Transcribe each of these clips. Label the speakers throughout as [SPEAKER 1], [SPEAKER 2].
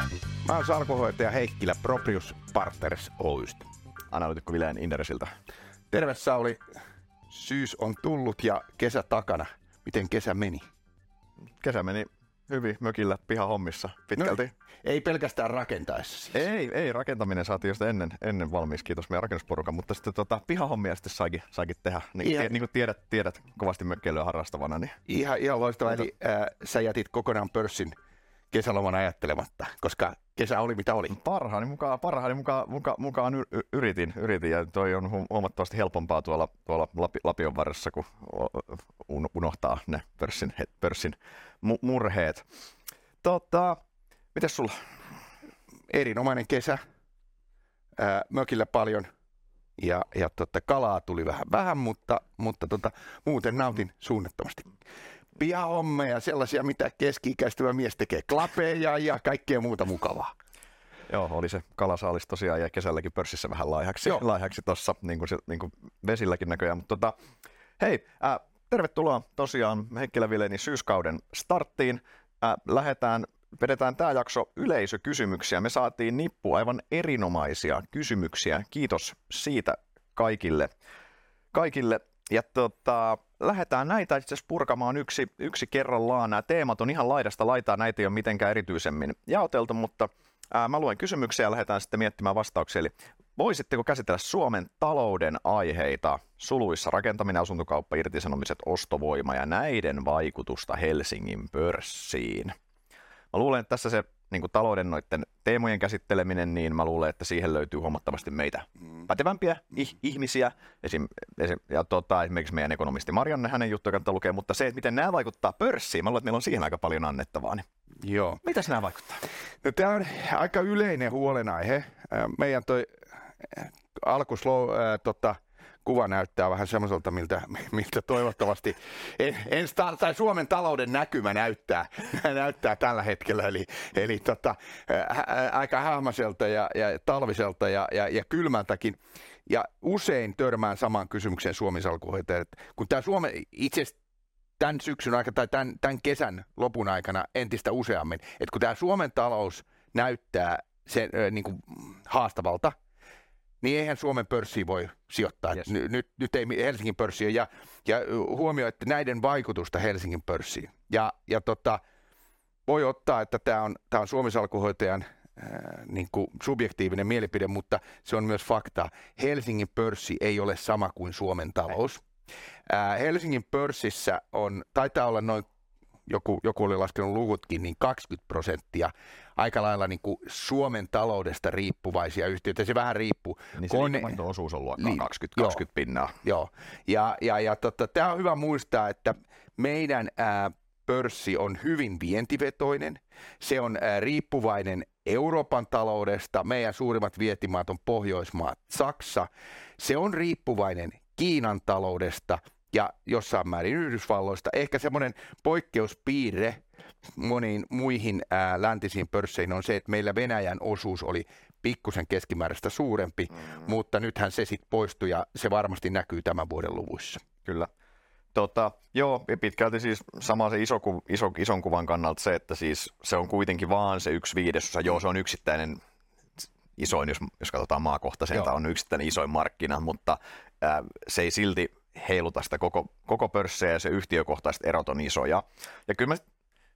[SPEAKER 1] Morjesta. Mä oon salkuhoitaja Heikkilä Proprius Partners Oystä.
[SPEAKER 2] Analytikko Vileen Inderesiltä.
[SPEAKER 1] Terve Sauli. Syys on tullut ja kesä takana. Miten kesä meni?
[SPEAKER 2] Kesä meni hyvin mökillä pihahommissa pitkälti.
[SPEAKER 1] No, ei pelkästään rakentaessa siis.
[SPEAKER 2] Ei, ei, rakentaminen saatiin just ennen, ennen valmiiksi, kiitos meidän rakennusporukan, mutta sitten tota, pihahommia sitten saikin, saikin tehdä. Niin,
[SPEAKER 1] Ihan-
[SPEAKER 2] tie, niin kuin tiedät, tiedät kovasti mökkeilyä harrastavana, niin
[SPEAKER 1] Ihan, ihan loistavaa. Eli äh, sä jätit kokonaan pörssin kesäloman ajattelematta, koska kesä oli mitä oli.
[SPEAKER 2] parhaani mukaan, parhaani mukaan, mukaan, mukaan yritin, yritin, ja toi on hu- huomattavasti helpompaa tuolla, tuolla Lapi, Lapion varressa, kun unohtaa ne pörssin, pörssin mu- murheet. Tota, mites sulla?
[SPEAKER 1] Erinomainen kesä. Äh, mökillä paljon ja, ja tota, kalaa tuli vähän, vähän mutta, mutta tota, muuten nautin suunnattomasti. Pihahommeja, sellaisia, mitä keski-ikäistyvä mies tekee, klapeja ja kaikkea muuta mukavaa.
[SPEAKER 2] Joo, oli se kalasaalis tosiaan ja kesälläkin pörssissä vähän laihaksi,
[SPEAKER 1] Joo.
[SPEAKER 2] laihaksi tuossa niin kuin, se- niin kuin vesilläkin näköjään. Mutta tota, hei, äh, tervetuloa tosiaan Heikkilä Vileni syyskauden starttiin. Äh, lähdetään, vedetään tämä jakso yleisökysymyksiä. Me saatiin nippu aivan erinomaisia kysymyksiä. Kiitos siitä kaikille. kaikille. Ja tota, lähdetään näitä itse asiassa purkamaan yksi, yksi kerrallaan. Nämä teemat on ihan laidasta laitaa, näitä ei ole mitenkään erityisemmin jaoteltu, mutta ää, mä luen kysymyksiä ja lähdetään sitten miettimään vastauksia. Eli voisitteko käsitellä Suomen talouden aiheita, suluissa rakentaminen, asuntokauppa, irtisanomiset, ostovoima ja näiden vaikutusta Helsingin pörssiin? Mä luulen, että tässä se niin kuin talouden noiden teemojen käsitteleminen, niin mä luulen, että siihen löytyy huomattavasti meitä pätevämpiä ih- ihmisiä. Esim, esim, ja tota, esimerkiksi meidän ekonomisti Marianne, hänen juttuja kannattaa lukea, mutta se, että miten nämä vaikuttaa pörssiin, mä luulen, että meillä on siihen aika paljon annettavaa. Niin
[SPEAKER 1] Joo.
[SPEAKER 2] mitäs nämä vaikuttaa?
[SPEAKER 1] No, tämä on aika yleinen huolenaihe. Meidän toi alkuslow, äh, tota, kuva näyttää vähän semmoiselta, miltä, miltä toivottavasti en, ta- tai Suomen talouden näkymä näyttää, näyttää tällä hetkellä. Eli, eli tota, äh, aika hämäseltä ja, ja talviselta ja, ja, ja kylmältäkin. Ja usein törmään samaan kysymykseen Suomen salkuhoitajat. Kun tämä Suomen, itse tämän syksyn aikana tai tämän, tämän kesän lopun aikana entistä useammin, että kun tämä Suomen talous näyttää sen, niin kuin haastavalta, niin eihän Suomen pörssiin voi sijoittaa.
[SPEAKER 2] Yes.
[SPEAKER 1] Nyt, nyt ei Helsingin pörssiin. Ja, ja huomioi, että näiden vaikutusta Helsingin pörssiin. Ja, ja tota, voi ottaa, että tämä on, tämä on Suomen salkuhoitajan ää, niin kuin subjektiivinen mielipide, mutta se on myös fakta. Helsingin pörssi ei ole sama kuin Suomen talous. Ää, Helsingin pörssissä on, taitaa olla noin, joku, joku oli laskenut luvutkin, niin 20 prosenttia aika lailla niin kuin Suomen taloudesta riippuvaisia yhtiöitä. Se vähän riippuu.
[SPEAKER 2] Niin se
[SPEAKER 1] Kone-
[SPEAKER 2] liikevaihto-osuus on luokkaa
[SPEAKER 1] Niin,
[SPEAKER 2] 20,
[SPEAKER 1] joo.
[SPEAKER 2] 20 pinnaa.
[SPEAKER 1] Joo, ja, ja, ja tota, tämä on hyvä muistaa, että meidän ää, pörssi on hyvin vientivetoinen. Se on ää, riippuvainen Euroopan taloudesta. Meidän suurimmat vientimaat on Pohjoismaat, Saksa. Se on riippuvainen Kiinan taloudesta ja jossain määrin Yhdysvalloista. Ehkä semmoinen poikkeuspiirre moniin muihin ää, läntisiin pörsseihin on se, että meillä Venäjän osuus oli pikkusen keskimääräistä suurempi, mm. mutta nythän se sitten poistui ja se varmasti näkyy tämän vuoden luvuissa.
[SPEAKER 2] Kyllä. Tota, joo, ja pitkälti siis sama se iso, iso, ison kuvan kannalta se, että siis se on kuitenkin vaan se yksi viidesosa. Joo, se on yksittäinen isoin, jos, jos katsotaan maakohtaisenta,
[SPEAKER 1] Joo.
[SPEAKER 2] on yksittäinen isoin markkina, mutta ää, se ei silti heiluta sitä koko, koko pörssiä ja se yhtiökohtaiset erot on isoja. Ja kyllä mä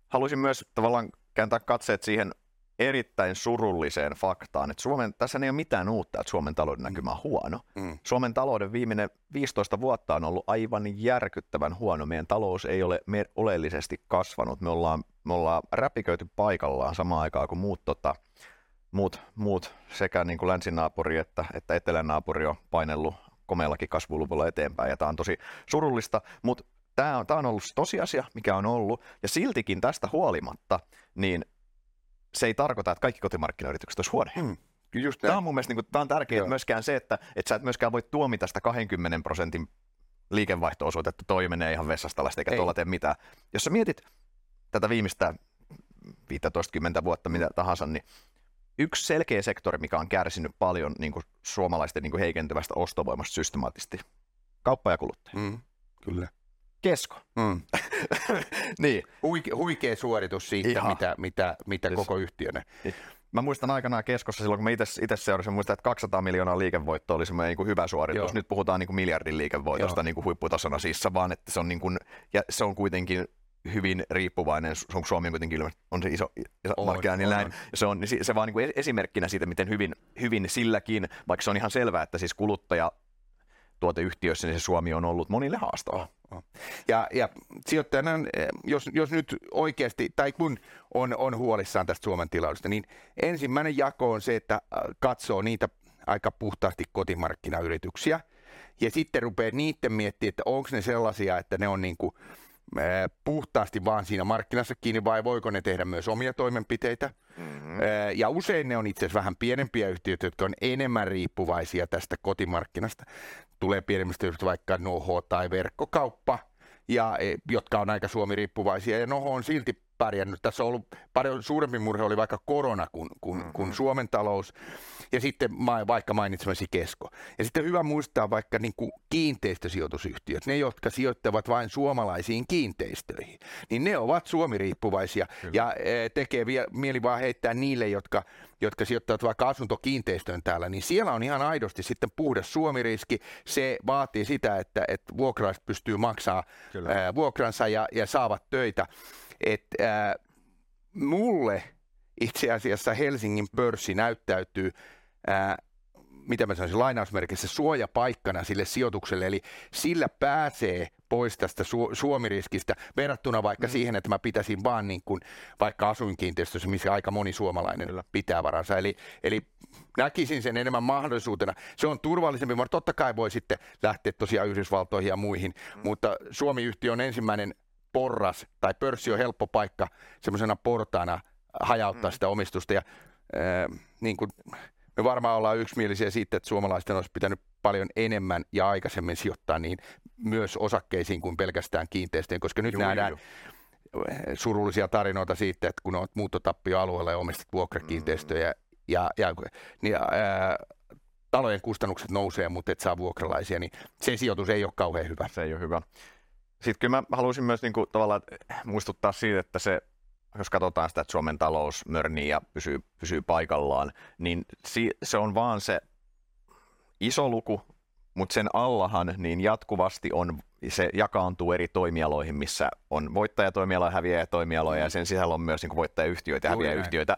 [SPEAKER 2] haluaisin myös tavallaan kääntää katseet siihen erittäin surulliseen faktaan, että Suomen, tässä ei ole mitään uutta, että Suomen talouden näkymä on huono.
[SPEAKER 1] Mm.
[SPEAKER 2] Suomen talouden viimeinen 15 vuotta on ollut aivan järkyttävän huono. Meidän talous ei ole mer- oleellisesti kasvanut. Me ollaan, me ollaan räpiköity paikallaan samaan aikaan kuin muut, tota, muut, muut sekä niin kuin länsinaapuri että, että etelänaapuri on painellut komeallakin kasvuluvulla eteenpäin. Ja tämä on tosi surullista, mutta tämä on, tämä on ollut tosiasia, mikä on ollut. Ja siltikin tästä huolimatta, niin se ei tarkoita, että kaikki kotimarkkinayritykset olisi huonoja.
[SPEAKER 1] Mm. Just
[SPEAKER 2] Tämä on mun mielestä niin kuin, tämä on tärkeää
[SPEAKER 1] Joo.
[SPEAKER 2] myöskään se, että, että sä et myöskään voi tuomita sitä 20 prosentin liikevaihto-osuutta, että toi menee ihan vessasta alas eikä
[SPEAKER 1] Ei.
[SPEAKER 2] tuolla tee mitään. Jos sä mietit tätä viimeistä 15-10 vuotta, mitä tahansa, niin yksi selkeä sektori, mikä on kärsinyt paljon niin kuin suomalaisten niin kuin heikentyvästä ostovoimasta systemaattisesti, kauppa ja kuluttaja.
[SPEAKER 1] Mm. Kyllä.
[SPEAKER 2] kesko.
[SPEAKER 1] Mm.
[SPEAKER 2] niin.
[SPEAKER 1] Huike, huikea suoritus siitä,
[SPEAKER 2] Ihan.
[SPEAKER 1] mitä, mitä, mitä koko yhtiönä.
[SPEAKER 2] Mä muistan aikanaan keskossa silloin, kun mä itse seurasin, muistan, että 200 miljoonaa liikevoitto oli semmoinen niin kuin hyvä suoritus.
[SPEAKER 1] Joo.
[SPEAKER 2] Nyt puhutaan niin kuin miljardin liikevoitosta
[SPEAKER 1] Joo.
[SPEAKER 2] niin kuin huipputasona siis, vaan että se on, niin kuin, ja se on kuitenkin hyvin riippuvainen, Su- Suomi on kuitenkin on se iso, iso
[SPEAKER 1] On,
[SPEAKER 2] markkina, niin
[SPEAKER 1] on,
[SPEAKER 2] näin. se on se, se vaan niin kuin esimerkkinä siitä, miten hyvin, hyvin silläkin, vaikka se on ihan selvää, että siis kuluttaja tuoteyhtiöissä, niin se Suomi on ollut monille haastava.
[SPEAKER 1] Oh. Ja, ja sijoittajana, jos, jos nyt oikeasti, tai kun on, on huolissaan tästä Suomen tilaudesta, niin ensimmäinen jako on se, että äh, katsoo niitä aika puhtaasti kotimarkkinayrityksiä, ja sitten rupeaa niiden miettimään, että onko ne sellaisia, että ne on niin kuin, puhtaasti vaan siinä markkinassa kiinni, vai voiko ne tehdä myös omia toimenpiteitä.
[SPEAKER 2] Mm-hmm.
[SPEAKER 1] Ja usein ne on itse asiassa vähän pienempiä yhtiöitä, jotka on enemmän riippuvaisia tästä kotimarkkinasta. Tulee pienemmistä yhtiöistä vaikka Noho tai verkkokauppa, ja, e, jotka on aika Suomi-riippuvaisia, ja Noho on silti pärjännyt. Tässä on ollut paljon suurempi murhe oli vaikka korona kuin, kuin,
[SPEAKER 2] Mm-hmm.
[SPEAKER 1] kuin Suomen talous, ja sitten vaikka mainitsemasi Kesko. Ja sitten hyvä muistaa vaikka niin kuin kiinteistösijoitusyhtiöt, ne jotka sijoittavat vain suomalaisiin kiinteistöihin, niin ne ovat Suomi-riippuvaisia, ja e, tekee vie, mieli vaan heittää niille, jotka, jotka sijoittavat vaikka asuntokiinteistöön täällä, niin siellä on ihan aidosti sitten puhdas suomiriski. Se vaatii sitä, että, että vuokralaiset pystyy maksaa
[SPEAKER 2] Kyllä.
[SPEAKER 1] ää, vuokransa ja, ja saavat töitä. Et, ää, mulle itse asiassa Helsingin pörssi näyttäytyy ää, mitä mä sanoisin, lainausmerkissä suojapaikkana sille sijoitukselle, eli sillä pääsee pois tästä su- suomiriskistä verrattuna vaikka mm. siihen, että mä pitäisin vaan niin kuin vaikka asuinkiinteistössä, missä aika moni suomalainen Kyllä. pitää varansa. Eli, eli näkisin sen enemmän mahdollisuutena. Se on turvallisempi, mutta totta kai voi sitten lähteä tosiaan Yhdysvaltoihin ja muihin, mm. mutta Suomi-yhtiö on ensimmäinen porras, tai pörssi on helppo paikka semmoisena portaana hajauttaa mm. sitä omistusta, ja äh, niin kuin me varmaan ollaan yksimielisiä siitä, että suomalaisten olisi pitänyt paljon enemmän ja aikaisemmin sijoittaa niin myös osakkeisiin kuin pelkästään kiinteistöihin, koska nyt
[SPEAKER 2] Juu,
[SPEAKER 1] nähdään
[SPEAKER 2] juu.
[SPEAKER 1] surullisia tarinoita siitä, että kun olet muuttotappioalueella ja omistat vuokrakiinteistöjä ja, ja niin, ää, talojen kustannukset nousee, mutta et saa vuokralaisia, niin se sijoitus ei ole kauhean hyvä.
[SPEAKER 2] Se ei ole hyvä. Sitten kyllä mä haluaisin myös niin kuin, tavallaan muistuttaa siitä, että se, jos katsotaan sitä, että Suomen talous mörnii ja pysyy, pysyy paikallaan, niin si, se on vaan se iso luku, mutta sen allahan niin jatkuvasti on, se jakaantuu eri toimialoihin, missä on voittajatoimialoja, häviäjätoimialoja ja sen sisällä on myös niin kuin voittajayhtiöitä ja häviäjäyhtiöitä.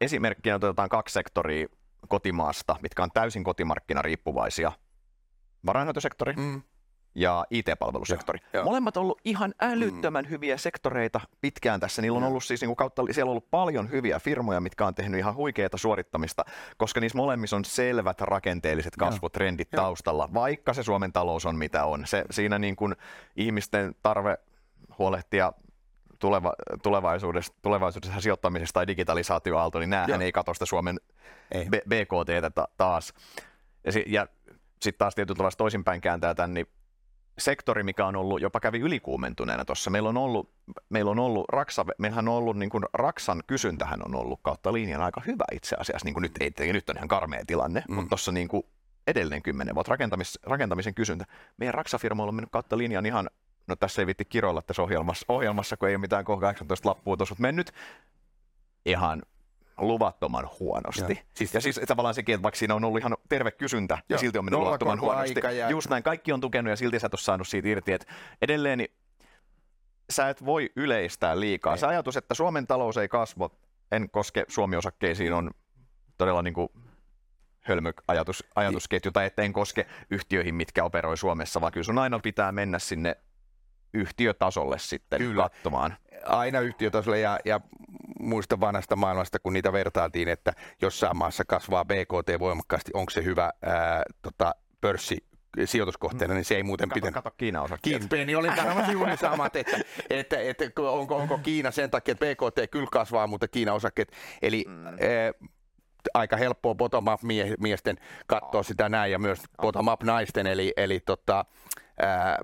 [SPEAKER 2] Esimerkkinä otetaan kaksi sektoria kotimaasta, mitkä on täysin kotimarkkinariippuvaisia. Varainhoitosektori
[SPEAKER 1] Mm.
[SPEAKER 2] Ja IT-palvelusektori.
[SPEAKER 1] Joo, joo.
[SPEAKER 2] Molemmat on ollut ihan älyttömän mm. hyviä sektoreita pitkään tässä. Niillä on ollut siis niin kuin kautta, siellä on ollut paljon hyviä firmoja, mitkä on tehnyt ihan huikeaa suorittamista, koska niissä molemmissa on selvät rakenteelliset kasvutrendit
[SPEAKER 1] Joo.
[SPEAKER 2] taustalla, vaikka se Suomen talous on mitä on. Se, siinä niin kuin ihmisten tarve huolehtia tuleva, tulevaisuudessa, tulevaisuudessa sijoittamisesta tai digitalisaatioaalto, niin näähän
[SPEAKER 1] Joo.
[SPEAKER 2] ei katso sitä Suomen
[SPEAKER 1] Ei.
[SPEAKER 2] B- BKTtä ta- taas. Ja, si- ja sitten taas tietyllä tavalla toisinpäin kääntää tämän, niin sektori, mikä on ollut, jopa kävi ylikuumentuneena tuossa. Meillä on ollut, meillä on ollut Raksa, meillähän on ollut, niin kuin Raksan kysyntähän on ollut kautta linjan aika hyvä itse asiassa. Niin kuin nyt, ei, nyt on ihan karmea tilanne, mm. mutta tuossa niin kuin edellinen kymmenen vuotta rakentamis, rakentamisen kysyntä. Meidän Raksa-firma on mennyt kautta linjan ihan, no tässä ei vitti kiroilla tässä ohjelmassa, ohjelmassa kun ei ole mitään K18 lappua tuossa, mutta mennyt ihan luvattoman huonosti.
[SPEAKER 1] Joo. Siis-
[SPEAKER 2] ja siis tavallaan sekin, että vaikka siinä on ollut ihan terve kysyntä, ja
[SPEAKER 1] Joo.
[SPEAKER 2] silti on mennyt luvattoman huonosti.
[SPEAKER 1] Ja-
[SPEAKER 2] Just näin, kaikki on tukenut ja silti sä et ole saanut siitä irti. Et edelleen niin sä et voi yleistää liikaa.
[SPEAKER 1] Ei.
[SPEAKER 2] Se ajatus, että Suomen talous ei kasva, en koske Suomi-osakkeisiin, on todella niin kuin hölmö ajatus, ajatusketju, tai että en koske yhtiöihin, mitkä operoi Suomessa, vaan kyllä sun aina pitää mennä sinne yhtiötasolle sitten
[SPEAKER 1] Kyllä.
[SPEAKER 2] katsomaan.
[SPEAKER 1] aina yhtiötasolla ja, ja muista vanhasta maailmasta, kun niitä vertailtiin, että jossain maassa kasvaa BKT voimakkaasti, onko se hyvä ää, tota, pörssi sijoituskohteena, niin se ei muuten
[SPEAKER 2] Kato,
[SPEAKER 1] pitänyt.
[SPEAKER 2] kato Kiina-osakkeet.
[SPEAKER 1] Kiinni oli sanomassa juuri samat, että, että, että onko, onko Kiina sen takia, että BKT kyllä kasvaa, mutta Kiina osakkeet. Eli mm. ää, aika helppoa bottom-up mie- miesten katsoa sitä näin ja myös bottom-up naisten, eli, eli tota, ää,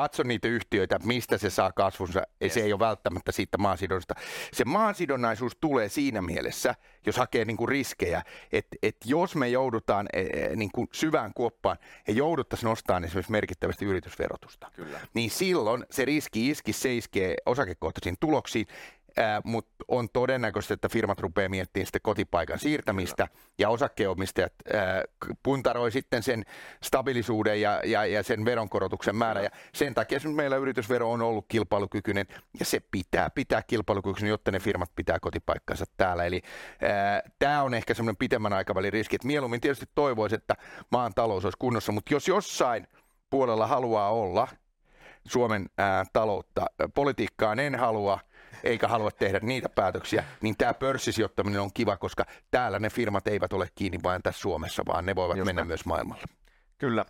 [SPEAKER 1] katso niitä yhtiöitä, mistä se saa kasvunsa, yes. se ei ole välttämättä siitä maasidonnasta. Se maasidonnaisuus tulee siinä mielessä, jos hakee niin kuin riskejä, että, että jos me joudutaan e, e, niin kuin syvään kuoppaan ja jouduttaisiin nostamaan esimerkiksi merkittävästi yritysverotusta, Kyllä. niin silloin se riski iski, se iskee osakekohtaisiin tuloksiin mutta on todennäköistä, että firmat rupeaa miettimään sitten kotipaikan siirtämistä ja osakkeenomistajat ää, puntaroi sitten sen stabilisuuden ja, ja, ja sen veronkorotuksen määrä. Ja sen takia meillä yritysvero on ollut kilpailukykyinen ja se pitää pitää kilpailukykyinen, jotta ne firmat pitää kotipaikkansa täällä. Eli tämä on ehkä semmoinen pitemmän aikavälin riski, että mieluummin tietysti toivoisi, että maan talous olisi kunnossa, mutta jos jossain puolella haluaa olla Suomen ää, taloutta, politiikkaan en halua – eikä halua tehdä niitä päätöksiä, niin tämä pörssisijoittaminen on kiva, koska täällä ne firmat eivät ole kiinni vain tässä Suomessa, vaan ne voivat Just mennä näin. myös maailmalle.
[SPEAKER 2] Kyllä.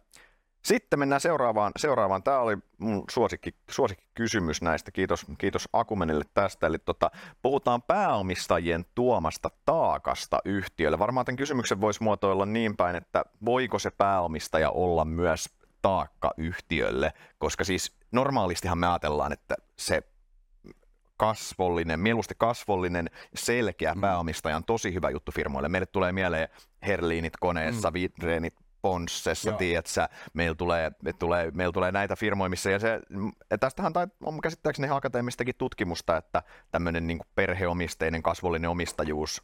[SPEAKER 2] Sitten mennään seuraavaan. seuraavaan. Tämä oli mun suosikki, suosikki kysymys näistä. Kiitos, kiitos Akumenille tästä. Eli tota, puhutaan pääomistajien tuomasta taakasta yhtiölle. Varmaan tämän kysymyksen voisi muotoilla niin päin, että voiko se pääomistaja olla myös taakka yhtiölle, koska siis normaalistihan me ajatellaan, että se kasvollinen, mieluusti kasvollinen, selkeä mm. pääomistaja on tosi hyvä juttu firmoille. Meille tulee mieleen Herliinit koneessa, mm. Vitreenit Ponssessa, tiedätkö, meillä tulee, tulee, meillä tulee näitä firmoja, missä, ja se, tästähän tai, on käsittääkseni akateemistakin tutkimusta, että tämmöinen niin perheomisteinen kasvollinen omistajuus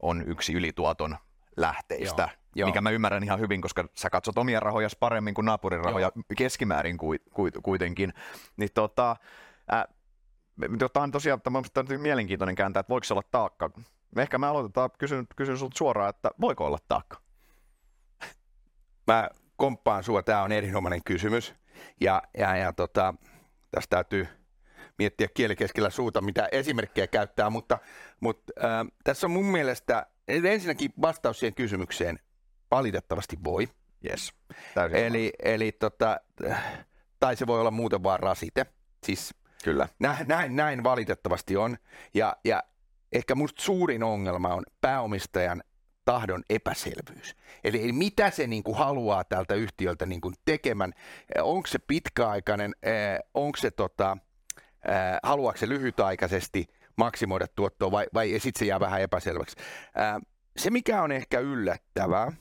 [SPEAKER 2] on yksi ylituoton lähteistä, Joo. Joo. mikä mä ymmärrän ihan hyvin, koska sä katsot omia rahoja paremmin kuin naapurin rahoja Joo. keskimäärin kuitenkin. Niin tota, äh, Tämä on tosiaan tämä on mielenkiintoinen kääntää, että voiko se olla taakka. Ehkä me aloitetaan, kysyn, kysyn sinulta suoraan, että voiko olla taakka?
[SPEAKER 1] Mä komppaan sua, tämä on erinomainen kysymys. Ja, ja, ja tota, tästä täytyy miettiä kielikeskellä suuta, mitä esimerkkejä käyttää, mutta, mutta äh, tässä on mun mielestä ensinnäkin vastaus siihen kysymykseen valitettavasti voi.
[SPEAKER 2] Yes,
[SPEAKER 1] täysin eli, eli tota, tai se voi olla muuten vaan rasite. Siis
[SPEAKER 2] Kyllä.
[SPEAKER 1] Näin, näin, näin valitettavasti on. Ja, ja ehkä musta suurin ongelma on pääomistajan tahdon epäselvyys. Eli mitä se niin kuin haluaa tältä yhtiöltä niin kuin tekemään. Onko se pitkäaikainen, onko se tota, haluaako se lyhytaikaisesti maksimoida tuottoa vai, vai sitten se jää vähän epäselväksi. Se mikä on ehkä yllättävää,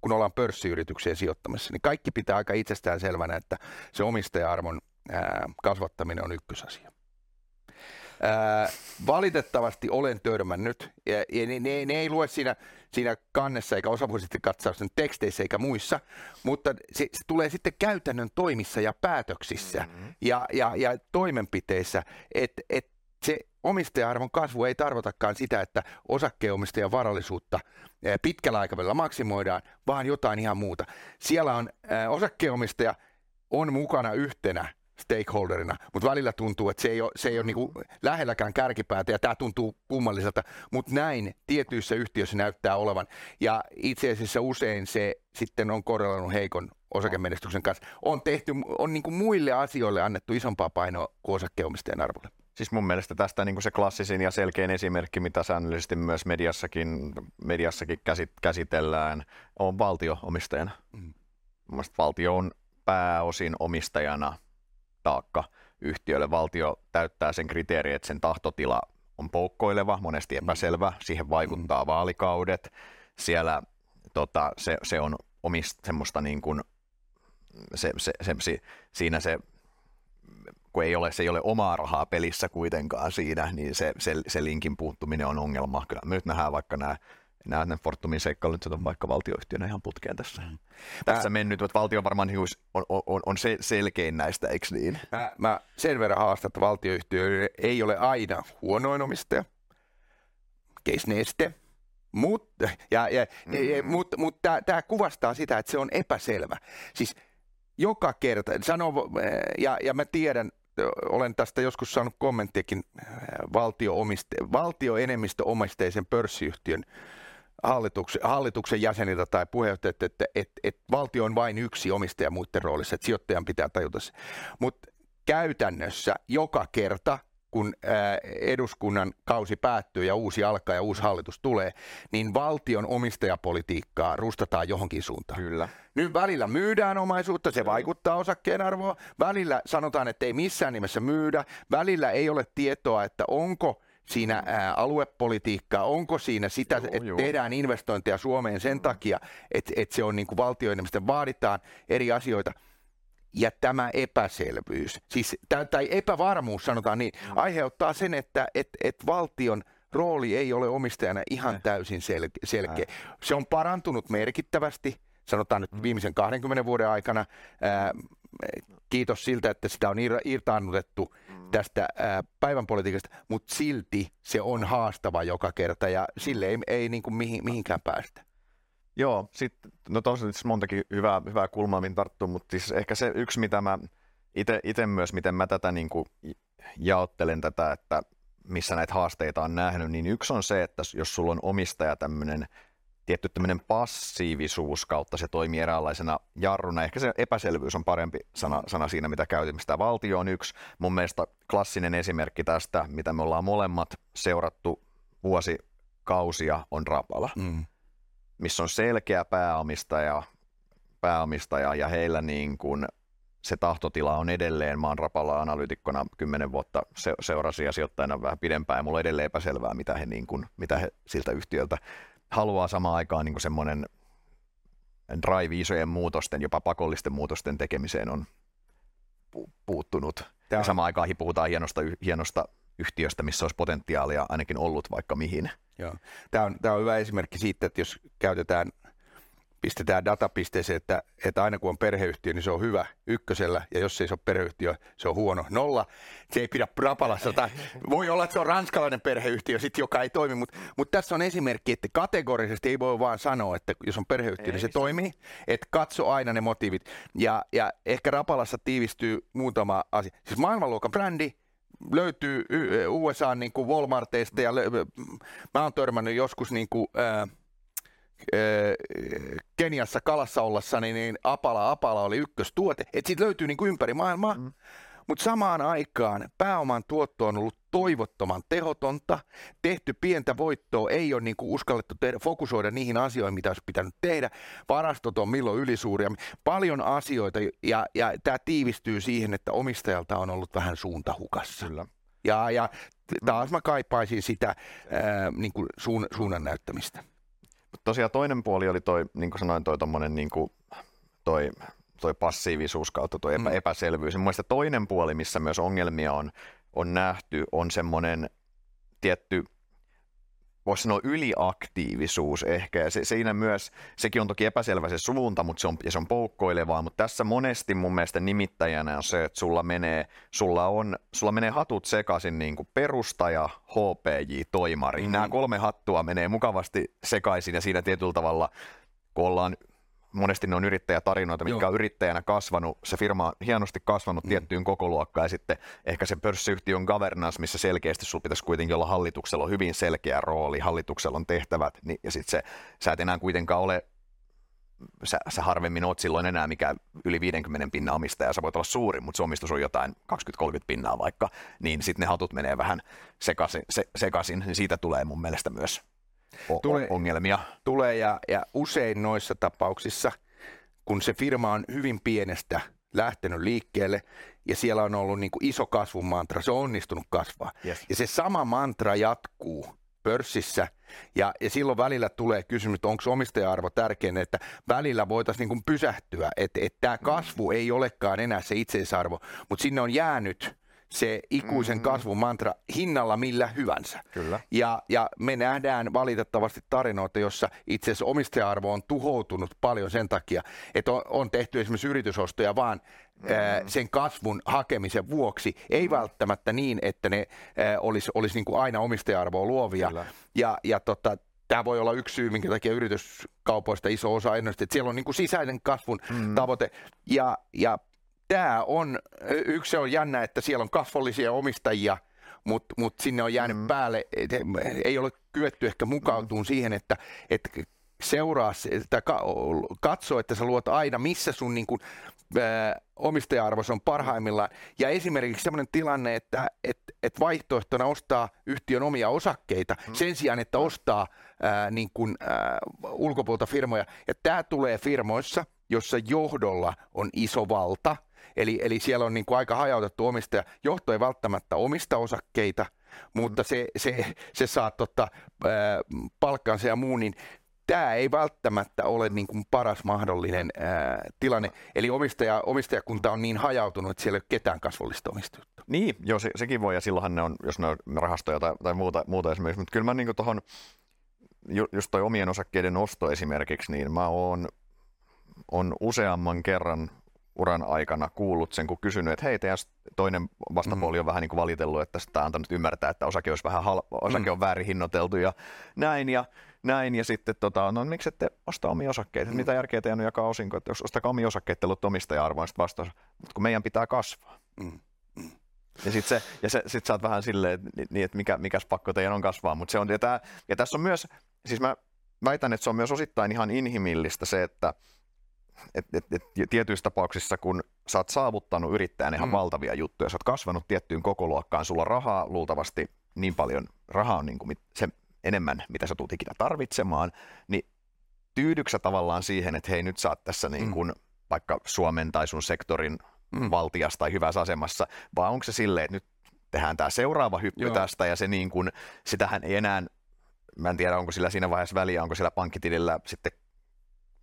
[SPEAKER 1] kun ollaan pörssiyritykseen sijoittamassa, niin kaikki pitää aika itsestään selvänä, että se omistaja-arvon ää, kasvattaminen on ykkösasia. Ää, valitettavasti olen törmännyt, ja, ja ne, ne, ne ei lue siinä, siinä kannessa eikä osavuosisten katsauksen teksteissä eikä muissa, mutta se, se tulee sitten käytännön toimissa ja päätöksissä mm-hmm. ja, ja, ja toimenpiteissä, että et se omistaja-arvon kasvu ei tarkoitakaan sitä, että osakkeenomistajan varallisuutta pitkällä aikavälillä maksimoidaan, vaan jotain ihan muuta. Siellä on osakkeenomistaja on mukana yhtenä stakeholderina, mutta välillä tuntuu, että se ei ole, se ei ole niinku lähelläkään kärkipäätä ja tämä tuntuu kummalliselta, mutta näin tietyissä yhtiöissä näyttää olevan ja itse asiassa usein se sitten on korreloinut heikon osakemenestyksen kanssa. On tehty, on niinku muille asioille annettu isompaa painoa kuin osakkeenomistajan arvolle.
[SPEAKER 2] Siis mun mielestä tästä niin kuin se klassisin ja selkein esimerkki, mitä säännöllisesti myös mediassakin, mediassakin käsitellään, on valtio-omistajana. Mm. valtio on pääosin omistajana taakka yhtiölle. Valtio täyttää sen kriteeri, että sen tahtotila on poukkoileva, monesti epäselvä, siihen vaikuttaa mm. vaalikaudet. Siellä tota, se, se on omista semmoista niin kuin, se, se, se, se, siinä se kun ei ole, se ei ole omaa rahaa pelissä kuitenkaan siinä, niin se, se, se linkin puuttuminen on ongelma. Kyllä me nyt nähdään vaikka nämä nämä ne Fortumin seikkailut on vaikka valtioyhtiönä ihan putkeen tässä. Mm. Tässä mä, mennyt, että valtio varmaan on, on, on se selkein näistä, eikö niin?
[SPEAKER 1] Mä, mä sen verran haastan, että valtioyhtiö ei ole aina huonoin omistaja. Case Neste. Mutta ja, ja, mm. ja, mut, mut tämä kuvastaa sitä, että se on epäselvä. Siis joka kerta, sano, ja, ja mä tiedän, olen tästä joskus saanut kommenttiakin valtio valtioenemmistöomisteisen pörssiyhtiön hallituksen, hallituksen jäseniltä tai puheenjohtajat, että, että, että valtio on vain yksi omistaja muiden roolissa, että sijoittajan pitää tajuta se. Mutta käytännössä joka kerta kun eduskunnan kausi päättyy ja uusi alkaa ja uusi hallitus tulee, niin valtion omistajapolitiikkaa rustataan johonkin suuntaan.
[SPEAKER 2] Kyllä.
[SPEAKER 1] Nyt välillä myydään omaisuutta, se vaikuttaa osakkeen arvoon. Välillä sanotaan, että ei missään nimessä myydä. Välillä ei ole tietoa, että onko siinä ää, aluepolitiikkaa, onko siinä sitä, joo, että joo. tehdään investointeja Suomeen sen takia, että, että se on niin kuin valtioiden, vaaditaan eri asioita – ja tämä epäselvyys, siis tai epävarmuus sanotaan niin, mm. aiheuttaa sen, että et, et valtion rooli ei ole omistajana ihan äh. täysin sel- selkeä. Äh. Se on parantunut merkittävästi, sanotaan nyt mm. viimeisen 20 vuoden aikana. Ää, kiitos siltä, että sitä on irtaannutettu mm. Tästä päivän politiikasta, mutta silti se on haastava joka kerta ja sille ei, ei niin kuin mihin, mihinkään päästä.
[SPEAKER 2] Joo, sit, no tosiaan siis montakin hyvää, hyvää kulmaa, mihin tarttuu, mutta siis ehkä se yksi, mitä mä itse myös, miten mä tätä niin kuin jaottelen tätä, että missä näitä haasteita on nähnyt, niin yksi on se, että jos sulla on omistaja tämmöinen tietty tämmöinen passiivisuus kautta se toimii eräänlaisena jarruna. Ehkä se epäselvyys on parempi sana, sana siinä, mitä käytimme. Sitä valtio on yksi mun mielestä klassinen esimerkki tästä, mitä me ollaan molemmat seurattu vuosikausia, on Rapala. Mm missä on selkeä pääomistaja, pääomistaja ja heillä niin kuin se tahtotila on edelleen, maan rapalla analyytikkona kymmenen vuotta se, seurasi ja sijoittajana vähän pidempään, ja mulla on edelleen epäselvää, mitä he, niin kuin, mitä he siltä yhtiöltä haluaa samaan aikaan niin semmoinen drive isojen muutosten, jopa pakollisten muutosten tekemiseen on pu- puuttunut. Tämä... Ja samaan aikaan puhutaan hienosta, hienosta yhtiöstä, missä olisi potentiaalia ainakin ollut vaikka mihin.
[SPEAKER 1] Joo. Tämä, on, tämä on hyvä esimerkki siitä, että jos käytetään, pistetään datapisteeseen, että, että aina kun on perheyhtiö, niin se on hyvä ykkösellä, ja jos ei se ole perheyhtiö, se on huono nolla. Se ei pidä rapalassa. Tai voi olla, että se on ranskalainen perheyhtiö, sit, joka ei toimi, mutta, mutta tässä on esimerkki, että kategorisesti ei voi vaan sanoa, että jos on perheyhtiö, ei, niin se, se toimii. Että katso aina ne motiivit. Ja, ja ehkä Rapalassa tiivistyy muutama asia. Siis maailmanluokan brändi, löytyy USA niin kuin Walmarteista ja mä oon törmännyt joskus niin kuin, ää, Keniassa kalassa ollessani, niin Apala Apala oli ykköstuote. Että siitä löytyy niin kuin ympäri maailmaa. Mm. Mutta samaan aikaan pääoman tuotto on ollut toivottoman tehotonta. Tehty pientä voittoa, ei ole niinku uskallettu tehdä, fokusoida niihin asioihin, mitä olisi pitänyt tehdä. Varastot on milloin ylisuuria. Paljon asioita ja, ja tämä tiivistyy siihen, että omistajalta on ollut vähän suunta hukassa. Kyllä. Ja, ja taas mä kaipaisin sitä ää, niin kuin suun, suunnan näyttämistä.
[SPEAKER 2] Tosiaan toinen puoli oli toi, niin kuin sanoin, toi, tommonen, niin kuin, toi toi passiivisuus kautta tuo epä, mm. epäselvyys. Mielestäni toinen puoli, missä myös ongelmia on, on nähty, on semmoinen tietty voisi sanoa yliaktiivisuus ehkä, ja se, siinä myös, sekin on toki epäselvä se suunta, mutta se on, ja se on poukkoilevaa, mutta tässä monesti mun mielestä nimittäjänä on se, että sulla menee, sulla on, sulla menee hatut sekaisin niin kuin perustaja, HPJ, toimari. Mm-hmm. Nämä kolme hattua menee mukavasti sekaisin, ja siinä tietyllä tavalla, kun ollaan monesti ne on yrittäjätarinoita, mitkä Joo. on yrittäjänä kasvanut, se firma on hienosti kasvanut mm. tiettyyn kokoluokkaan ja sitten ehkä se pörssiyhtiön governance, missä selkeästi sulla pitäisi kuitenkin olla hallituksella on hyvin selkeä rooli, hallituksella on tehtävät niin, ja sitten se, sä et enää kuitenkaan ole sä, sä harvemmin oot silloin enää mikä yli 50 pinnaa omistaja, sä voit olla suuri, mutta se omistus on jotain 20-30 pinnaa vaikka, niin sitten ne hatut menee vähän sekaisin, se, sekaisin, niin siitä tulee mun mielestä myös tulee, ongelmia.
[SPEAKER 1] Tulee ja, ja usein noissa tapauksissa, kun se firma on hyvin pienestä lähtenyt liikkeelle ja siellä on ollut niin kuin iso kasvun mantra, se on onnistunut kasvaa. Yes. Ja se sama mantra jatkuu pörssissä ja, ja silloin välillä tulee kysymys, että onko omistaja-arvo tärkein, että välillä voitaisiin niin pysähtyä, että, että tämä kasvu ei olekaan enää se itseisarvo, mutta sinne on jäänyt se ikuisen mm-hmm. kasvun mantra hinnalla millä hyvänsä.
[SPEAKER 2] Kyllä.
[SPEAKER 1] Ja, ja me nähdään valitettavasti tarinoita, jossa itse asiassa omistaja-arvo on tuhoutunut paljon sen takia, että on, on tehty esimerkiksi yritysostoja vaan mm-hmm. ää, sen kasvun hakemisen vuoksi, ei mm-hmm. välttämättä niin, että ne olisi olis niin kuin aina omistaja-arvoa luovia. Kyllä. Ja, ja tota, tämä voi olla yksi syy, minkä takia yrityskaupoista iso osa ennusti, että siellä on niin kuin sisäisen kasvun mm. tavoite. Ja, ja tämä on, yksi se on jännä, että siellä on kasvollisia omistajia, mutta mut sinne on jäänyt mm. päälle, ei ole kyetty ehkä mukautumaan mm. siihen, että, että seuraa, että katso, että sä luot aina, missä sun niin kuin omistaja-arvo on parhaimmillaan. Ja esimerkiksi sellainen tilanne, että et, et vaihtoehtona ostaa yhtiön omia osakkeita hmm. sen sijaan, että ostaa ää, niin kuin, ää, ulkopuolta firmoja. Ja tämä tulee firmoissa, jossa johdolla on iso valta. Eli, eli siellä on niin kuin aika hajautettu omistaja. Johto ei välttämättä omista osakkeita, mutta se, se, se saa tota, palkkansa ja muu, niin tämä ei välttämättä ole niin kuin paras mahdollinen ää, tilanne. Eli omistaja, omistajakunta on niin hajautunut, että siellä ei ole ketään kasvollista omistajuutta.
[SPEAKER 2] Niin, joo, se, sekin voi, ja silloinhan ne on, jos ne on rahastoja tai, tai muuta, muuta esimerkiksi, mutta kyllä mä niin tuohon, ju, just toi omien osakkeiden osto esimerkiksi, niin mä oon on useamman kerran uran aikana kuullut sen, kun kysynyt, että hei, teidän toinen vastapuoli on mm. vähän niin kuin valitellut, että sitä on antanut ymmärtää, että osake, olisi vähän hal- osake mm. on väärin hinnoiteltu ja näin. Ja näin, ja sitten tota, no miksi ette osta omia osakkeita, mm. mitä järkeä teidän on jakaa osinko, että jos ostakaa omia osakkeita, olet omistaja-arvoa, sitten vastaus, mutta kun meidän pitää kasvaa. Mm. Mm. Ja sitten se, ja se, sit sä oot vähän silleen, että, niin, että mikä, mikäs pakko teidän on kasvaa, mutta se on, ja, tää, ja tässä on myös, siis mä väitän, että se on myös osittain ihan inhimillistä se, että et, et, et, tietyissä tapauksissa, kun sä oot saavuttanut yrittäjän ihan mm. valtavia juttuja, sä oot kasvanut tiettyyn kokoluokkaan, sulla rahaa luultavasti niin paljon, rahaa on niin kuin se enemmän, mitä sä tulet ikinä tarvitsemaan, niin tyydyksä tavallaan siihen, että hei nyt sä oot tässä niin kuin mm. vaikka Suomen tai sun sektorin mm. valtias tai hyvässä asemassa, vai onko se silleen, että nyt tehdään tämä seuraava hyppy Joo. tästä ja se niin kuin, sitähän ei enää, mä en tiedä onko sillä siinä vaiheessa väliä, onko sillä pankkitilillä sitten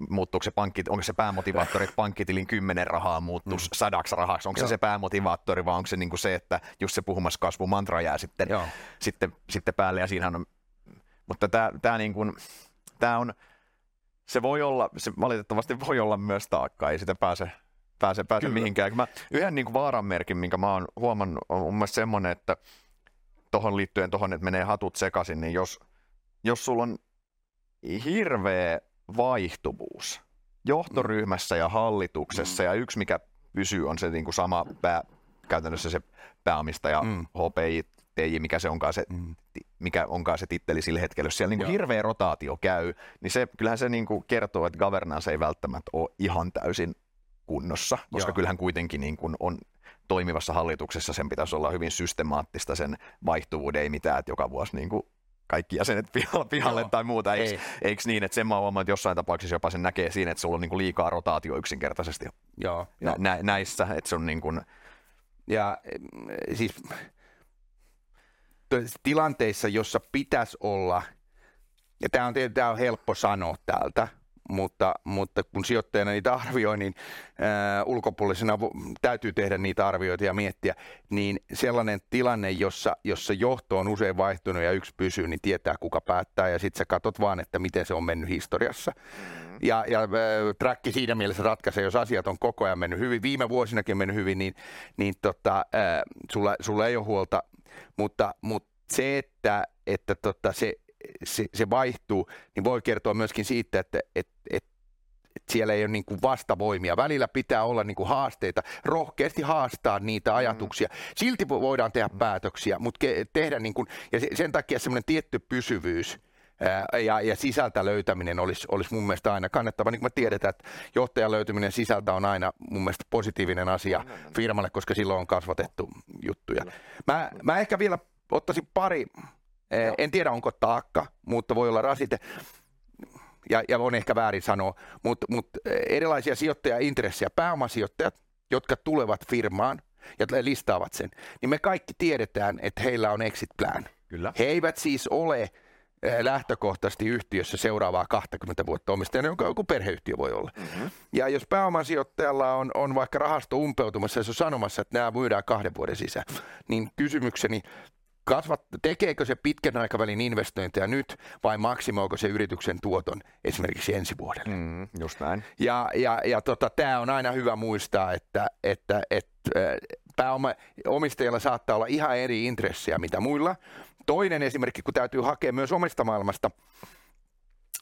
[SPEAKER 2] muuttuuko se pankki, onko se päämotivaattori, että pankkitilin kymmenen rahaa muuttuisi mm. sadaksi rahaksi, onko Joo. se se päämotivaattori vai onko se niin kuin se, että just se puhumassa kasvu mantra jää sitten, sitten, sitten päälle ja siinähän on mutta tämä, tämä, niin kuin, tämä on, se voi olla, se valitettavasti voi olla myös taakka, ei sitä pääse, pääse, pääse mihinkään. Mä, yhden niin kuin vaaranmerkin, minkä mä oon huomannut, on mun mielestä semmoinen, että tuohon liittyen tuohon, että menee hatut sekaisin, niin jos, jos sulla on hirveä vaihtuvuus johtoryhmässä ja hallituksessa, mm. ja yksi mikä pysyy on se niin kuin sama pää, käytännössä se pääomistaja mm. HPI TJ, mikä se onkaan se, mm. mikä onkaan se titteli sillä hetkellä, jos siellä niin kuin hirveä rotaatio käy, niin se, kyllähän se niin kuin kertoo, että governance ei välttämättä ole ihan täysin kunnossa, koska Joo. kyllähän kuitenkin niin kuin on toimivassa hallituksessa sen pitäisi olla hyvin systemaattista sen vaihtuvuuden, ei mitään, että joka vuosi niin kuin kaikki jäsenet pihalle, pihalle tai muuta. Eikö, ei. eikö niin, että sen mä huomaan, että jossain tapauksessa jopa sen näkee siinä, että sulla on niin kuin liikaa rotaatio yksinkertaisesti
[SPEAKER 1] Joo,
[SPEAKER 2] nä, nä, näissä, että se on niin kuin...
[SPEAKER 1] Ja siis tilanteissa, jossa pitäisi olla, ja tämä on, tämä on helppo sanoa täältä, mutta, mutta kun sijoittajana niitä arvioi, niin ää, ulkopuolisena täytyy tehdä niitä arvioita ja miettiä, niin sellainen tilanne, jossa, jossa johto on usein vaihtunut ja yksi pysyy, niin tietää kuka päättää ja sitten sä katsot vaan, että miten se on mennyt historiassa. Mm-hmm. Ja, ja äh, siinä mielessä ratkaisee, jos asiat on koko ajan mennyt hyvin, viime vuosinakin mennyt hyvin, niin, niin tota, äh, sulla, sulla ei ole huolta mutta, mutta se, että, että tota, se, se, se vaihtuu, niin voi kertoa myöskin siitä, että et, et, et siellä ei ole niin kuin vastavoimia. Välillä pitää olla niin kuin haasteita, rohkeasti haastaa niitä mm. ajatuksia. Silti voidaan tehdä päätöksiä, mutta tehdä niin kuin, ja sen takia semmoinen tietty pysyvyys, ja, ja sisältä löytäminen olisi, olisi mun mielestä aina kannattava. Niin kuin me tiedetään, että johtajan löytyminen sisältä on aina mun mielestä positiivinen asia firmalle, koska silloin on kasvatettu juttuja. Mä, mä ehkä vielä ottaisin pari, Joo. en tiedä onko taakka, mutta voi olla rasite, ja, ja on ehkä väärin sanoa, mutta, mutta erilaisia sijoittajaintressejä, pääomasijoittajat, jotka tulevat firmaan ja listaavat sen, niin me kaikki tiedetään, että heillä on exit plan. Kyllä. He eivät siis ole Eh, lähtökohtaisesti yhtiössä seuraavaa 20 vuotta omistajana, jonka joku perheyhtiö voi olla. Mm-hmm. Ja jos pääomasijoittajalla on, on vaikka rahasto umpeutumassa ja se on sanomassa, että nämä myydään kahden vuoden sisään, niin kysymykseni kasvat, tekeekö se pitkän aikavälin investointeja nyt vai maksimoiko se yrityksen tuoton esimerkiksi ensi vuodelle?
[SPEAKER 2] Mm, just näin.
[SPEAKER 1] Ja, ja, ja tota, tämä on aina hyvä muistaa, että, että, että pääoma, omistajilla saattaa olla ihan eri intressejä mitä muilla, Toinen esimerkki, kun täytyy hakea myös omista maailmasta,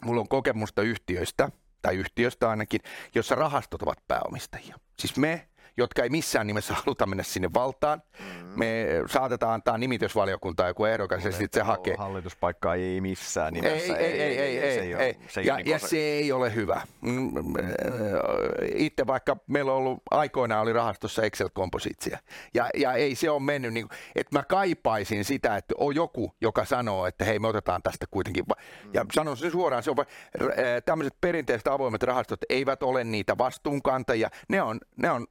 [SPEAKER 1] mulla on kokemusta yhtiöistä, tai yhtiöstä ainakin, jossa rahastot ovat pääomistajia. Siis me, jotka ei missään nimessä haluta mennä sinne valtaan. Mm. Me saatetaan antaa nimitysvaliokuntaan joku ehdokas ja sitten se hakee.
[SPEAKER 2] Hallituspaikkaa ei missään nimessä.
[SPEAKER 1] Ei, ei, ei, ei, ei, ei, ei. Se ja, ja se ei ole hyvä. Mm, itse vaikka meillä on ollut aikoinaan oli rahastossa Excel-kompositsia ja, ja ei se ole mennyt niin että mä kaipaisin sitä, että on joku, joka sanoo, että hei me otetaan tästä kuitenkin. Ja sanon sen suoraan, se on, tämmöiset perinteiset avoimet rahastot eivät ole niitä vastuunkantajia. Ne on, ne on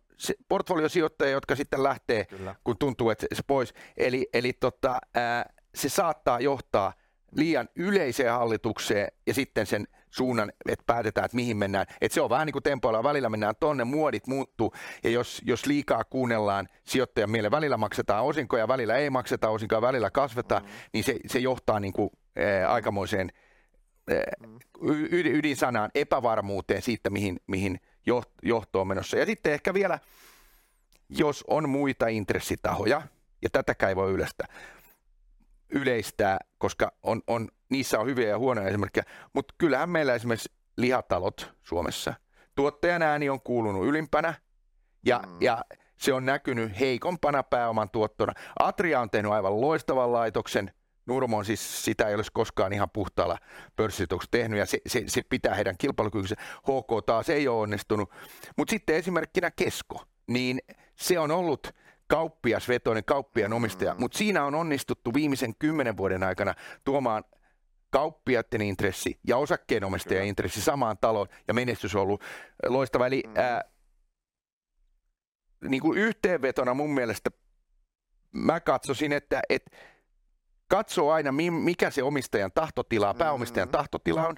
[SPEAKER 1] portfoliosijoittajia, jotka sitten lähtee, Kyllä. kun tuntuu, että se pois. Eli, eli tota, ää, se saattaa johtaa liian yleiseen hallitukseen ja sitten sen suunnan, että päätetään, että mihin mennään. Että se on vähän niin kuin tempoilla, välillä mennään tonne, muodit muuttuu, ja jos, jos liikaa kuunnellaan sijoittajan mieleen, välillä maksetaan osinkoja, välillä ei makseta osinkoja, välillä kasvetaan, mm. niin se, se johtaa niin kuin, ää, aikamoiseen mm. ydinsanaan epävarmuuteen siitä, mihin, mihin johto on menossa. Ja sitten ehkä vielä, jos on muita intressitahoja, ja tätäkään ei voi yleistää, yleistää, koska on, on, niissä on hyviä ja huonoja esimerkkejä, mutta kyllähän meillä esimerkiksi lihatalot Suomessa, tuottajan ääni on kuulunut ylimpänä, ja, mm. ja se on näkynyt heikompana pääoman tuottona. Atria on tehnyt aivan loistavan laitoksen, Nurmo on siis, sitä ei olisi koskaan ihan puhtaalla pörssituksessa tehnyt, ja se, se, se pitää heidän kilpailukykynsä. HK taas ei ole onnistunut. Mutta sitten esimerkkinä Kesko, niin se on ollut kauppiasvetoinen kauppian omistaja, mm. mutta siinä on onnistuttu viimeisen kymmenen vuoden aikana tuomaan kauppiaiden intressi ja osakkeenomistajan intressi samaan taloon, ja menestys on ollut loistava. Eli mm. ää, niin kuin yhteenvetona mun mielestä mä katsoisin, että, että katsoo aina, mikä se omistajan tahtotila, pääomistajan mm. tahtotila on,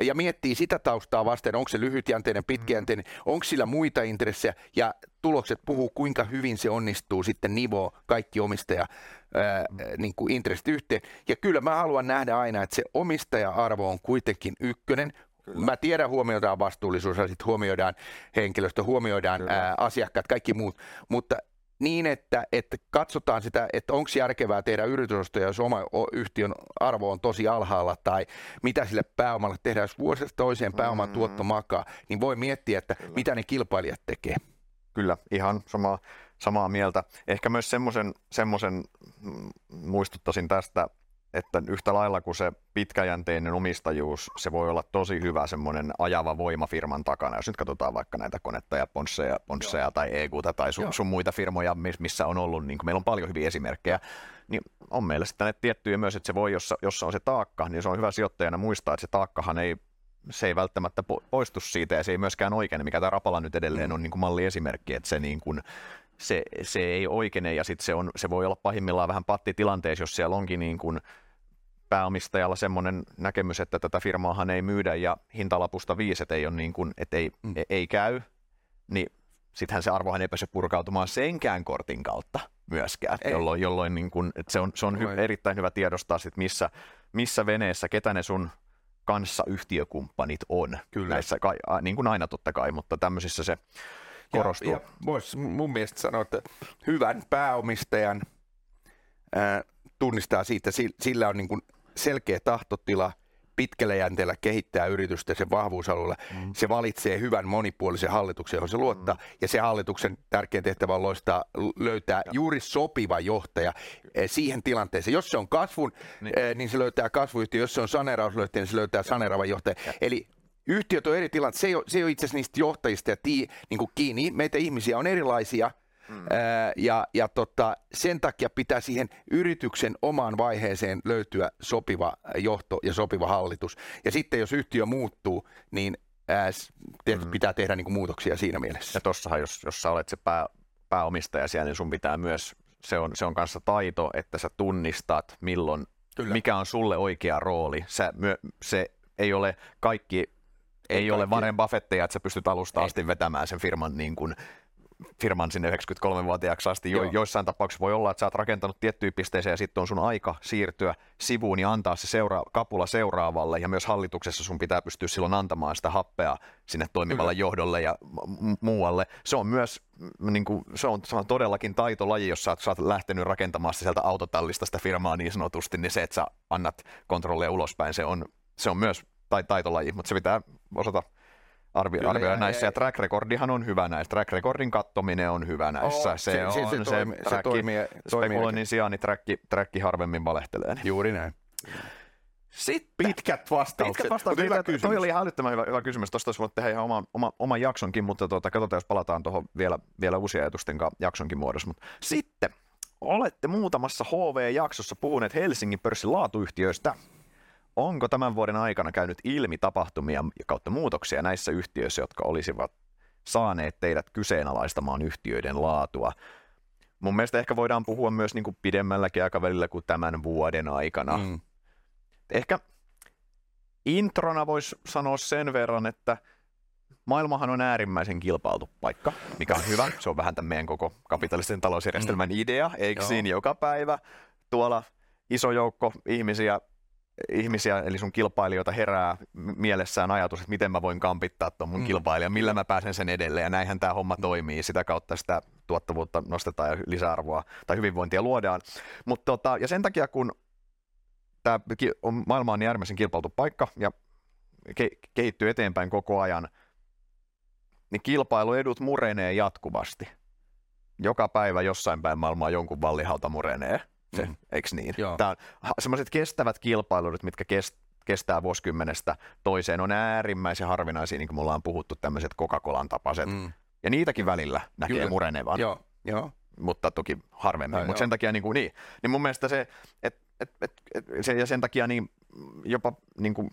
[SPEAKER 1] ja miettii sitä taustaa vasten, onko se lyhytjänteinen, pitkäjänteinen, onko sillä muita intressejä, ja tulokset puhuu, kuinka hyvin se onnistuu sitten nivoo kaikki omistaja ää, niin kuin intressit yhteen. Ja kyllä mä haluan nähdä aina, että se omistaja-arvo on kuitenkin ykkönen, Kyllä. Mä tiedän, huomioidaan vastuullisuus ja sitten huomioidaan henkilöstö, huomioidaan ää, asiakkaat, kaikki muut, mutta niin, että, että katsotaan sitä, että onko järkevää tehdä yritysostoja, jos oma yhtiön arvo on tosi alhaalla, tai mitä sille pääomalle tehdään, jos vuosesta toiseen pääoman mm. tuotto makaa, niin voi miettiä, että Kyllä. mitä ne kilpailijat tekee.
[SPEAKER 2] Kyllä, ihan sama, samaa mieltä. Ehkä myös semmoisen, semmoisen mm, muistuttaisin tästä että yhtä lailla kuin se pitkäjänteinen omistajuus, se voi olla tosi hyvä semmoinen ajava voima firman takana. Jos nyt katsotaan vaikka näitä konetta Ponsseja, Ponsseja tai EGUta tai sun, sun muita firmoja, missä on ollut, niin meillä on paljon hyviä esimerkkejä, niin on meillä sitten ne tiettyjä myös, että se voi, jossa, jossa on se taakka, niin se on hyvä sijoittajana muistaa, että se taakkahan ei se ei välttämättä poistu siitä ja se ei myöskään oikein, mikä tämä Rapala nyt edelleen mm. on niin kuin malliesimerkki, että se, niin kuin, se, se ei oikeine ja sitten se, on, se voi olla pahimmillaan vähän pattitilanteessa, jos siellä onkin niin kuin pääomistajalla semmoinen näkemys, että tätä firmaahan ei myydä ja hintalapusta viisi, että ei, ole niin kuin, että ei, mm. E-, ei käy, niin sittenhän se arvohan ei pääse purkautumaan senkään kortin kautta myöskään, ei. jolloin, jolloin niin kuin, että se on, se on hy, erittäin hyvä tiedostaa, sit missä, missä veneessä, ketä ne sun kanssa yhtiökumppanit on. Kyllä. Näissä, niin kuin aina totta kai, mutta tämmöisissä se korostuu. Ja, ja
[SPEAKER 1] voisi mun mielestä sanoa, että hyvän pääomistajan ää, tunnistaa siitä, sillä on niin kuin selkeä tahtotila pitkällä jänteellä kehittää yritystä sen vahvuusalueella. Mm. Se valitsee hyvän monipuolisen hallituksen, johon se luottaa. Mm. Ja se hallituksen tärkein tehtävä on loistaa, löytää ja. juuri sopiva johtaja eh, siihen tilanteeseen. Jos se on kasvun, niin, eh, niin se löytää kasvuyhtiö. Jos se on saneerausyhtiö, niin se löytää saneeraava johtaja. Ja. Eli yhtiöt on eri tilanteet. Se ei ole, se ei ole itse asiassa niistä johtajista ja tii, niin kuin kiinni. Meitä ihmisiä on erilaisia – Mm. ja, ja tota, sen takia pitää siihen yrityksen omaan vaiheeseen löytyä sopiva johto ja sopiva hallitus. Ja sitten jos yhtiö muuttuu, niin ää, te, mm. pitää tehdä niin kuin muutoksia siinä mielessä.
[SPEAKER 2] Ja tossahan, jos, jos sä olet se pää, pääomistaja siellä, niin sun pitää myös, se on, se on kanssa taito, että sä tunnistat, milloin, Kyllä. mikä on sulle oikea rooli. Sä, myö, se ei ole kaikki ei, ei ole Warren Buffetteja, että sä pystyt alusta ei. asti vetämään sen firman niin kuin firman sinne 93-vuotiaaksi asti. Jo, joissain tapauksissa voi olla, että sä oot rakentanut tiettyyn pisteeseen ja sitten on sun aika siirtyä sivuun ja antaa se seura- kapula seuraavalle. Ja myös hallituksessa sun pitää pystyä silloin antamaan sitä happea sinne toimivalle Kyllä. johdolle ja m- muualle. Se on myös niin kuin, se, on, se on todellakin taitolaji, jos sä oot, sä oot lähtenyt rakentamaan sieltä autotallista sitä firmaa niin sanotusti, niin se, että sä annat kontrollia ulospäin, se on, se on myös tai taitolaji, mutta se pitää osata arvi,
[SPEAKER 1] Kyllä,
[SPEAKER 2] arvioida
[SPEAKER 1] ja-
[SPEAKER 2] näissä.
[SPEAKER 1] ja-
[SPEAKER 2] Ja track recordihan on hyvä näissä. Track recordin kattominen on hyvä näissä.
[SPEAKER 1] Oo,
[SPEAKER 2] se,
[SPEAKER 1] se-
[SPEAKER 2] on
[SPEAKER 1] se- se
[SPEAKER 2] se,
[SPEAKER 1] toimii- se
[SPEAKER 2] trackki-
[SPEAKER 1] toimii- toimii
[SPEAKER 2] spekuloinnin sijaan, niin trackki, trackki harvemmin valehtelee.
[SPEAKER 1] Juuri näin.
[SPEAKER 2] Sitten
[SPEAKER 1] Pitkät vastaukset.
[SPEAKER 2] Pitkä vastaus.
[SPEAKER 1] Mutta hyvä kysymys.
[SPEAKER 2] Toi oli ihan älyttömän hyvä, hyvä kysymys. Tuosta olisi voinut tehdä ihan oman, oma, oman jaksonkin, mutta tuota, katsotaan, jos palataan tuohon vielä, vielä uusien ajatusten jaksonkin muodossa. Mutta sitten olette muutamassa HV-jaksossa puhuneet Helsingin pörssin laatuyhtiöistä. Onko tämän vuoden aikana käynyt ilmi tapahtumia ja kautta muutoksia näissä yhtiöissä, jotka olisivat saaneet teidät kyseenalaistamaan yhtiöiden laatua? Mun mielestä ehkä voidaan puhua myös niin kuin pidemmälläkin aikavälillä kuin tämän vuoden aikana.
[SPEAKER 1] Mm.
[SPEAKER 2] Ehkä introna voisi sanoa sen verran, että maailmahan on äärimmäisen kilpailtu paikka, mikä on hyvä. Se on vähän tämän meidän koko kapitalistisen talousjärjestelmän idea, eikö siinä joka päivä tuolla iso joukko ihmisiä, ihmisiä, eli sun kilpailijoita herää mielessään ajatus, että miten mä voin kampittaa tuon mun
[SPEAKER 1] Mm.
[SPEAKER 2] mm. kilpailijan, millä mä pääsen sen edelleen, ja näinhän tämä homma toimii. Sitä kautta sitä tuottavuutta nostetaan ja lisäarvoa tai hyvinvointia luodaan. Mut tota, ja sen takia, kun tämä on, maailma on niin äärimmäisen kilpailtu paikka ja ke- kehittyy eteenpäin koko ajan, niin kilpailuedut murenee jatkuvasti. Joka päivä jossain päin maailmaa jonkun vallihauta murenee.
[SPEAKER 1] Mm.
[SPEAKER 2] eikö niin?
[SPEAKER 1] Joo.
[SPEAKER 2] Tää on, semmoiset kestävät kilpailut, mitkä kest, kestää vuosikymmenestä toiseen, on äärimmäisen harvinaisia, niin kuin me ollaan puhuttu, tämmöiset Coca-Colan tapaiset. Mm. Ja niitäkin välillä näkee
[SPEAKER 1] Kyllä.
[SPEAKER 2] murenevan
[SPEAKER 1] Joo, joo.
[SPEAKER 2] mutta toki harvemmin.
[SPEAKER 1] Ai,
[SPEAKER 2] Mutta sen takia niin, kuin, niin, niin mun mielestä se, et, et, et, et, se ja sen takia niin, jopa niin kuin,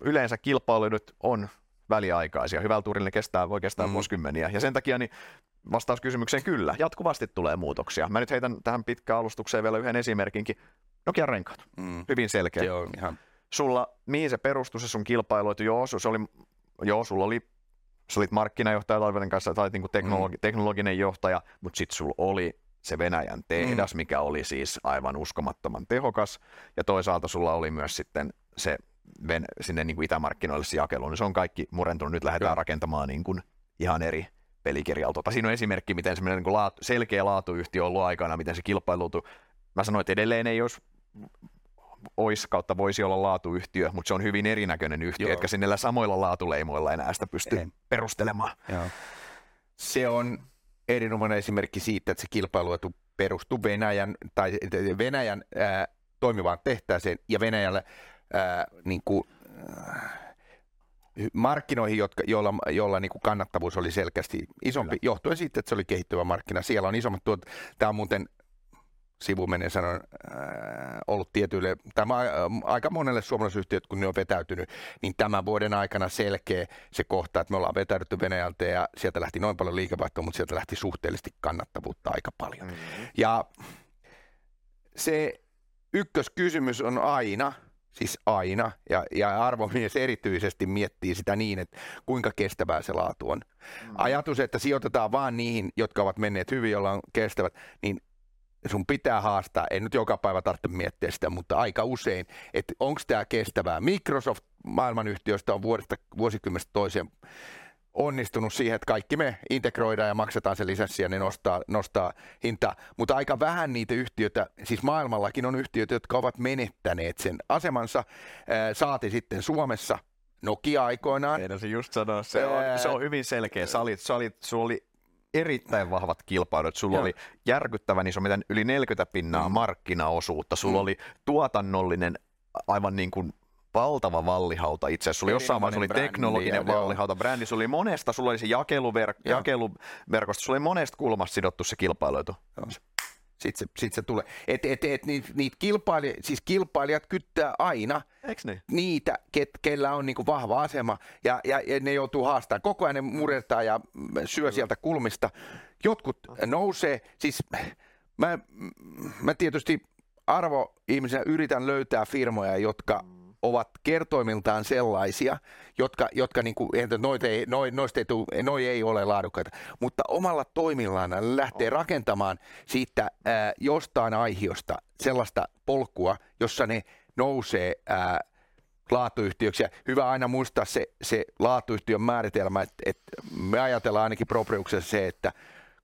[SPEAKER 2] yleensä kilpailut on väliaikaisia. Hyvällä tuurilla ne kestää, voi kestää
[SPEAKER 1] mm.
[SPEAKER 2] vuosikymmeniä. Ja sen takia niin vastaus kysymykseen kyllä, jatkuvasti tulee muutoksia. Mä nyt heitän tähän pitkään alustukseen vielä yhden esimerkinkin. Nokian renkaat,
[SPEAKER 1] Mm.
[SPEAKER 2] hyvin selkeä.
[SPEAKER 1] Se on ihan...
[SPEAKER 2] Sulla, mihin se perustui se sun kilpailuitu? Joo, se oli, joo sulla oli sä olit markkinajohtaja Talveden kanssa, tai niin teknologi, mm. teknologinen johtaja, mutta sitten sulla oli se Venäjän tehdas, mm. mikä oli siis aivan uskomattoman tehokas, ja toisaalta sulla oli myös sitten se ven, sinne niin kuin itämarkkinoille se jakelu, niin se on kaikki murentunut. Nyt lähdetään
[SPEAKER 1] Joo.
[SPEAKER 2] rakentamaan niin kuin ihan eri pelikirjalta. Tota, Siinä on esimerkki, miten semmoinen niin kuin laatu, selkeä laatuyhtiö on ollut aikana, miten se kilpailutu. Mä sanoin, että edelleen ei olisi olisi kautta voisi olla laatuyhtiö, mutta se on hyvin erinäköinen yhtiö,
[SPEAKER 1] Joo.
[SPEAKER 2] etkä sinne samoilla laatuleimoilla enää sitä pysty
[SPEAKER 1] Ei.
[SPEAKER 2] perustelemaan.
[SPEAKER 1] Joo. Se on erinomainen esimerkki siitä, että se kilpailuetu perustuu Venäjän, tai Venäjän ää, toimivaan tehtäeseen ja Venäjällä ää, niin kuin, ää, markkinoihin, jotka, joilla, joilla niin kuin kannattavuus oli selkeästi isompi, Kyllä. johtuen siitä, että se oli kehittyvä markkina. Siellä on isommat tuot, tämä on muuten sivumenen sanon, äh, ollut tietyille, tämä äh, aika monelle suomalaisyhtiöt, kun ne on vetäytynyt, niin tämän vuoden aikana selkeä se kohta, että me ollaan vetäydytty Venäjältä ja sieltä lähti noin paljon liikevaihtoa, mutta sieltä lähti suhteellisesti kannattavuutta aika paljon. Mm-hmm. Ja se ykköskysymys on aina, siis aina, ja, ja arvomies erityisesti miettii sitä niin, että kuinka kestävää se laatu on. Mm. Ajatus, että sijoitetaan vaan niihin, jotka ovat menneet hyvin, joilla on kestävät, niin sun pitää haastaa, ei nyt joka päivä tarvitse miettiä sitä, mutta aika usein, että onko tämä kestävää. Microsoft maailmanyhtiöistä on vuodesta vuosikymmenestä toiseen onnistunut siihen, että kaikki me integroidaan ja maksetaan se lisenssi ja ne nostaa, nostaa hintaa. Mutta aika vähän niitä yhtiöitä, siis maailmallakin on yhtiöitä, jotka ovat menettäneet sen asemansa. Saati sitten Suomessa Nokia aikoinaan.
[SPEAKER 2] Meidän just sanoa, se on, se on hyvin selkeä. Sä olit, sä olit, sulla oli erittäin vahvat kilpailut. Sulla
[SPEAKER 1] Joo.
[SPEAKER 2] oli järkyttävän iso, miten yli 40 pinnaa
[SPEAKER 1] Mm.
[SPEAKER 2] markkinaosuutta. Sulla
[SPEAKER 1] Mm.
[SPEAKER 2] oli tuotannollinen aivan niin kuin valtava vallihauta itse asiassa. Sulla oli jossain vaiheessa oli
[SPEAKER 1] brändi,
[SPEAKER 2] teknologinen
[SPEAKER 1] joo.
[SPEAKER 2] vallihauta brändi. Sulla oli monesta, sulla oli se jakeluver,
[SPEAKER 1] Joo.
[SPEAKER 2] jakeluverkosto, sulla oli monesta kulmasta sidottu se kilpailuetu.
[SPEAKER 1] Sitten se, sit se tulee. Et, et, et, niit, niit kilpaili, siis kilpailijat kyttää aina
[SPEAKER 2] niin?
[SPEAKER 1] niitä, ket, kellä on niinku vahva asema ja, ja, ja ne joutuu haastamaan. Koko ajan ne muretaan ja syö sieltä kulmista. Jotkut nousee, siis mä, mä tietysti arvo ihmisenä yritän löytää firmoja, jotka ovat kertoimiltaan sellaisia, jotka, jotka niinku, entä noit ei, noi, noista ei, tuu, noi ei ole laadukkaita, mutta omalla toimillaan lähtee rakentamaan siitä ää, jostain aihiosta sellaista polkua, jossa ne nousee ää, laatuyhtiöksi. Ja hyvä aina muistaa se, se laatuyhtiön määritelmä, että, että me ajatellaan ainakin Propriuksessa se, että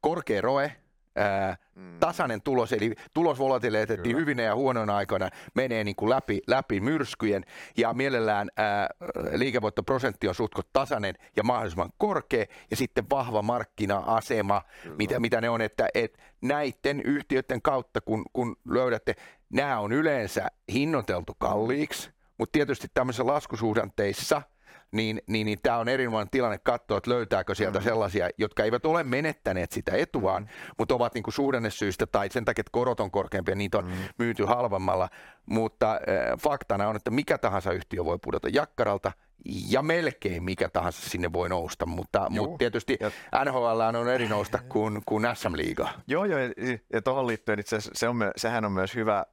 [SPEAKER 1] korkea roe, ää, tasainen tulos, eli tulosvolatiliteetti hyvinä ja huonoina aikoina menee niin kuin läpi, läpi myrskyjen. Ja mielellään ää, liikevoittoprosentti on suhtko tasainen ja mahdollisimman korkea ja sitten vahva markkina-asema, mitä, mitä ne on, että et näiden yhtiöiden kautta, kun, kun löydätte, nämä on yleensä hinnoiteltu kalliiksi, mutta tietysti tämmöisissä laskusuhdanteissa – niin, niin, niin tämä on erinomainen tilanne katsoa, että löytääkö sieltä mm-hmm. sellaisia, jotka eivät ole menettäneet sitä etuaan, mm-hmm. mutta ovat niin suhdannesyistä tai sen takia, että korot on korkeampia, niitä on mm-hmm. myyty halvemmalla. Mutta äh, faktana on, että mikä tahansa yhtiö voi pudota jakkaralta ja melkein mikä tahansa sinne voi nousta, mutta, mutta tietysti ja... NHL on eri nousta kuin, kuin SM-liiga.
[SPEAKER 2] Joo, joo, ja, ja tuohon liittyen itse se on, sehän on myös hyvä,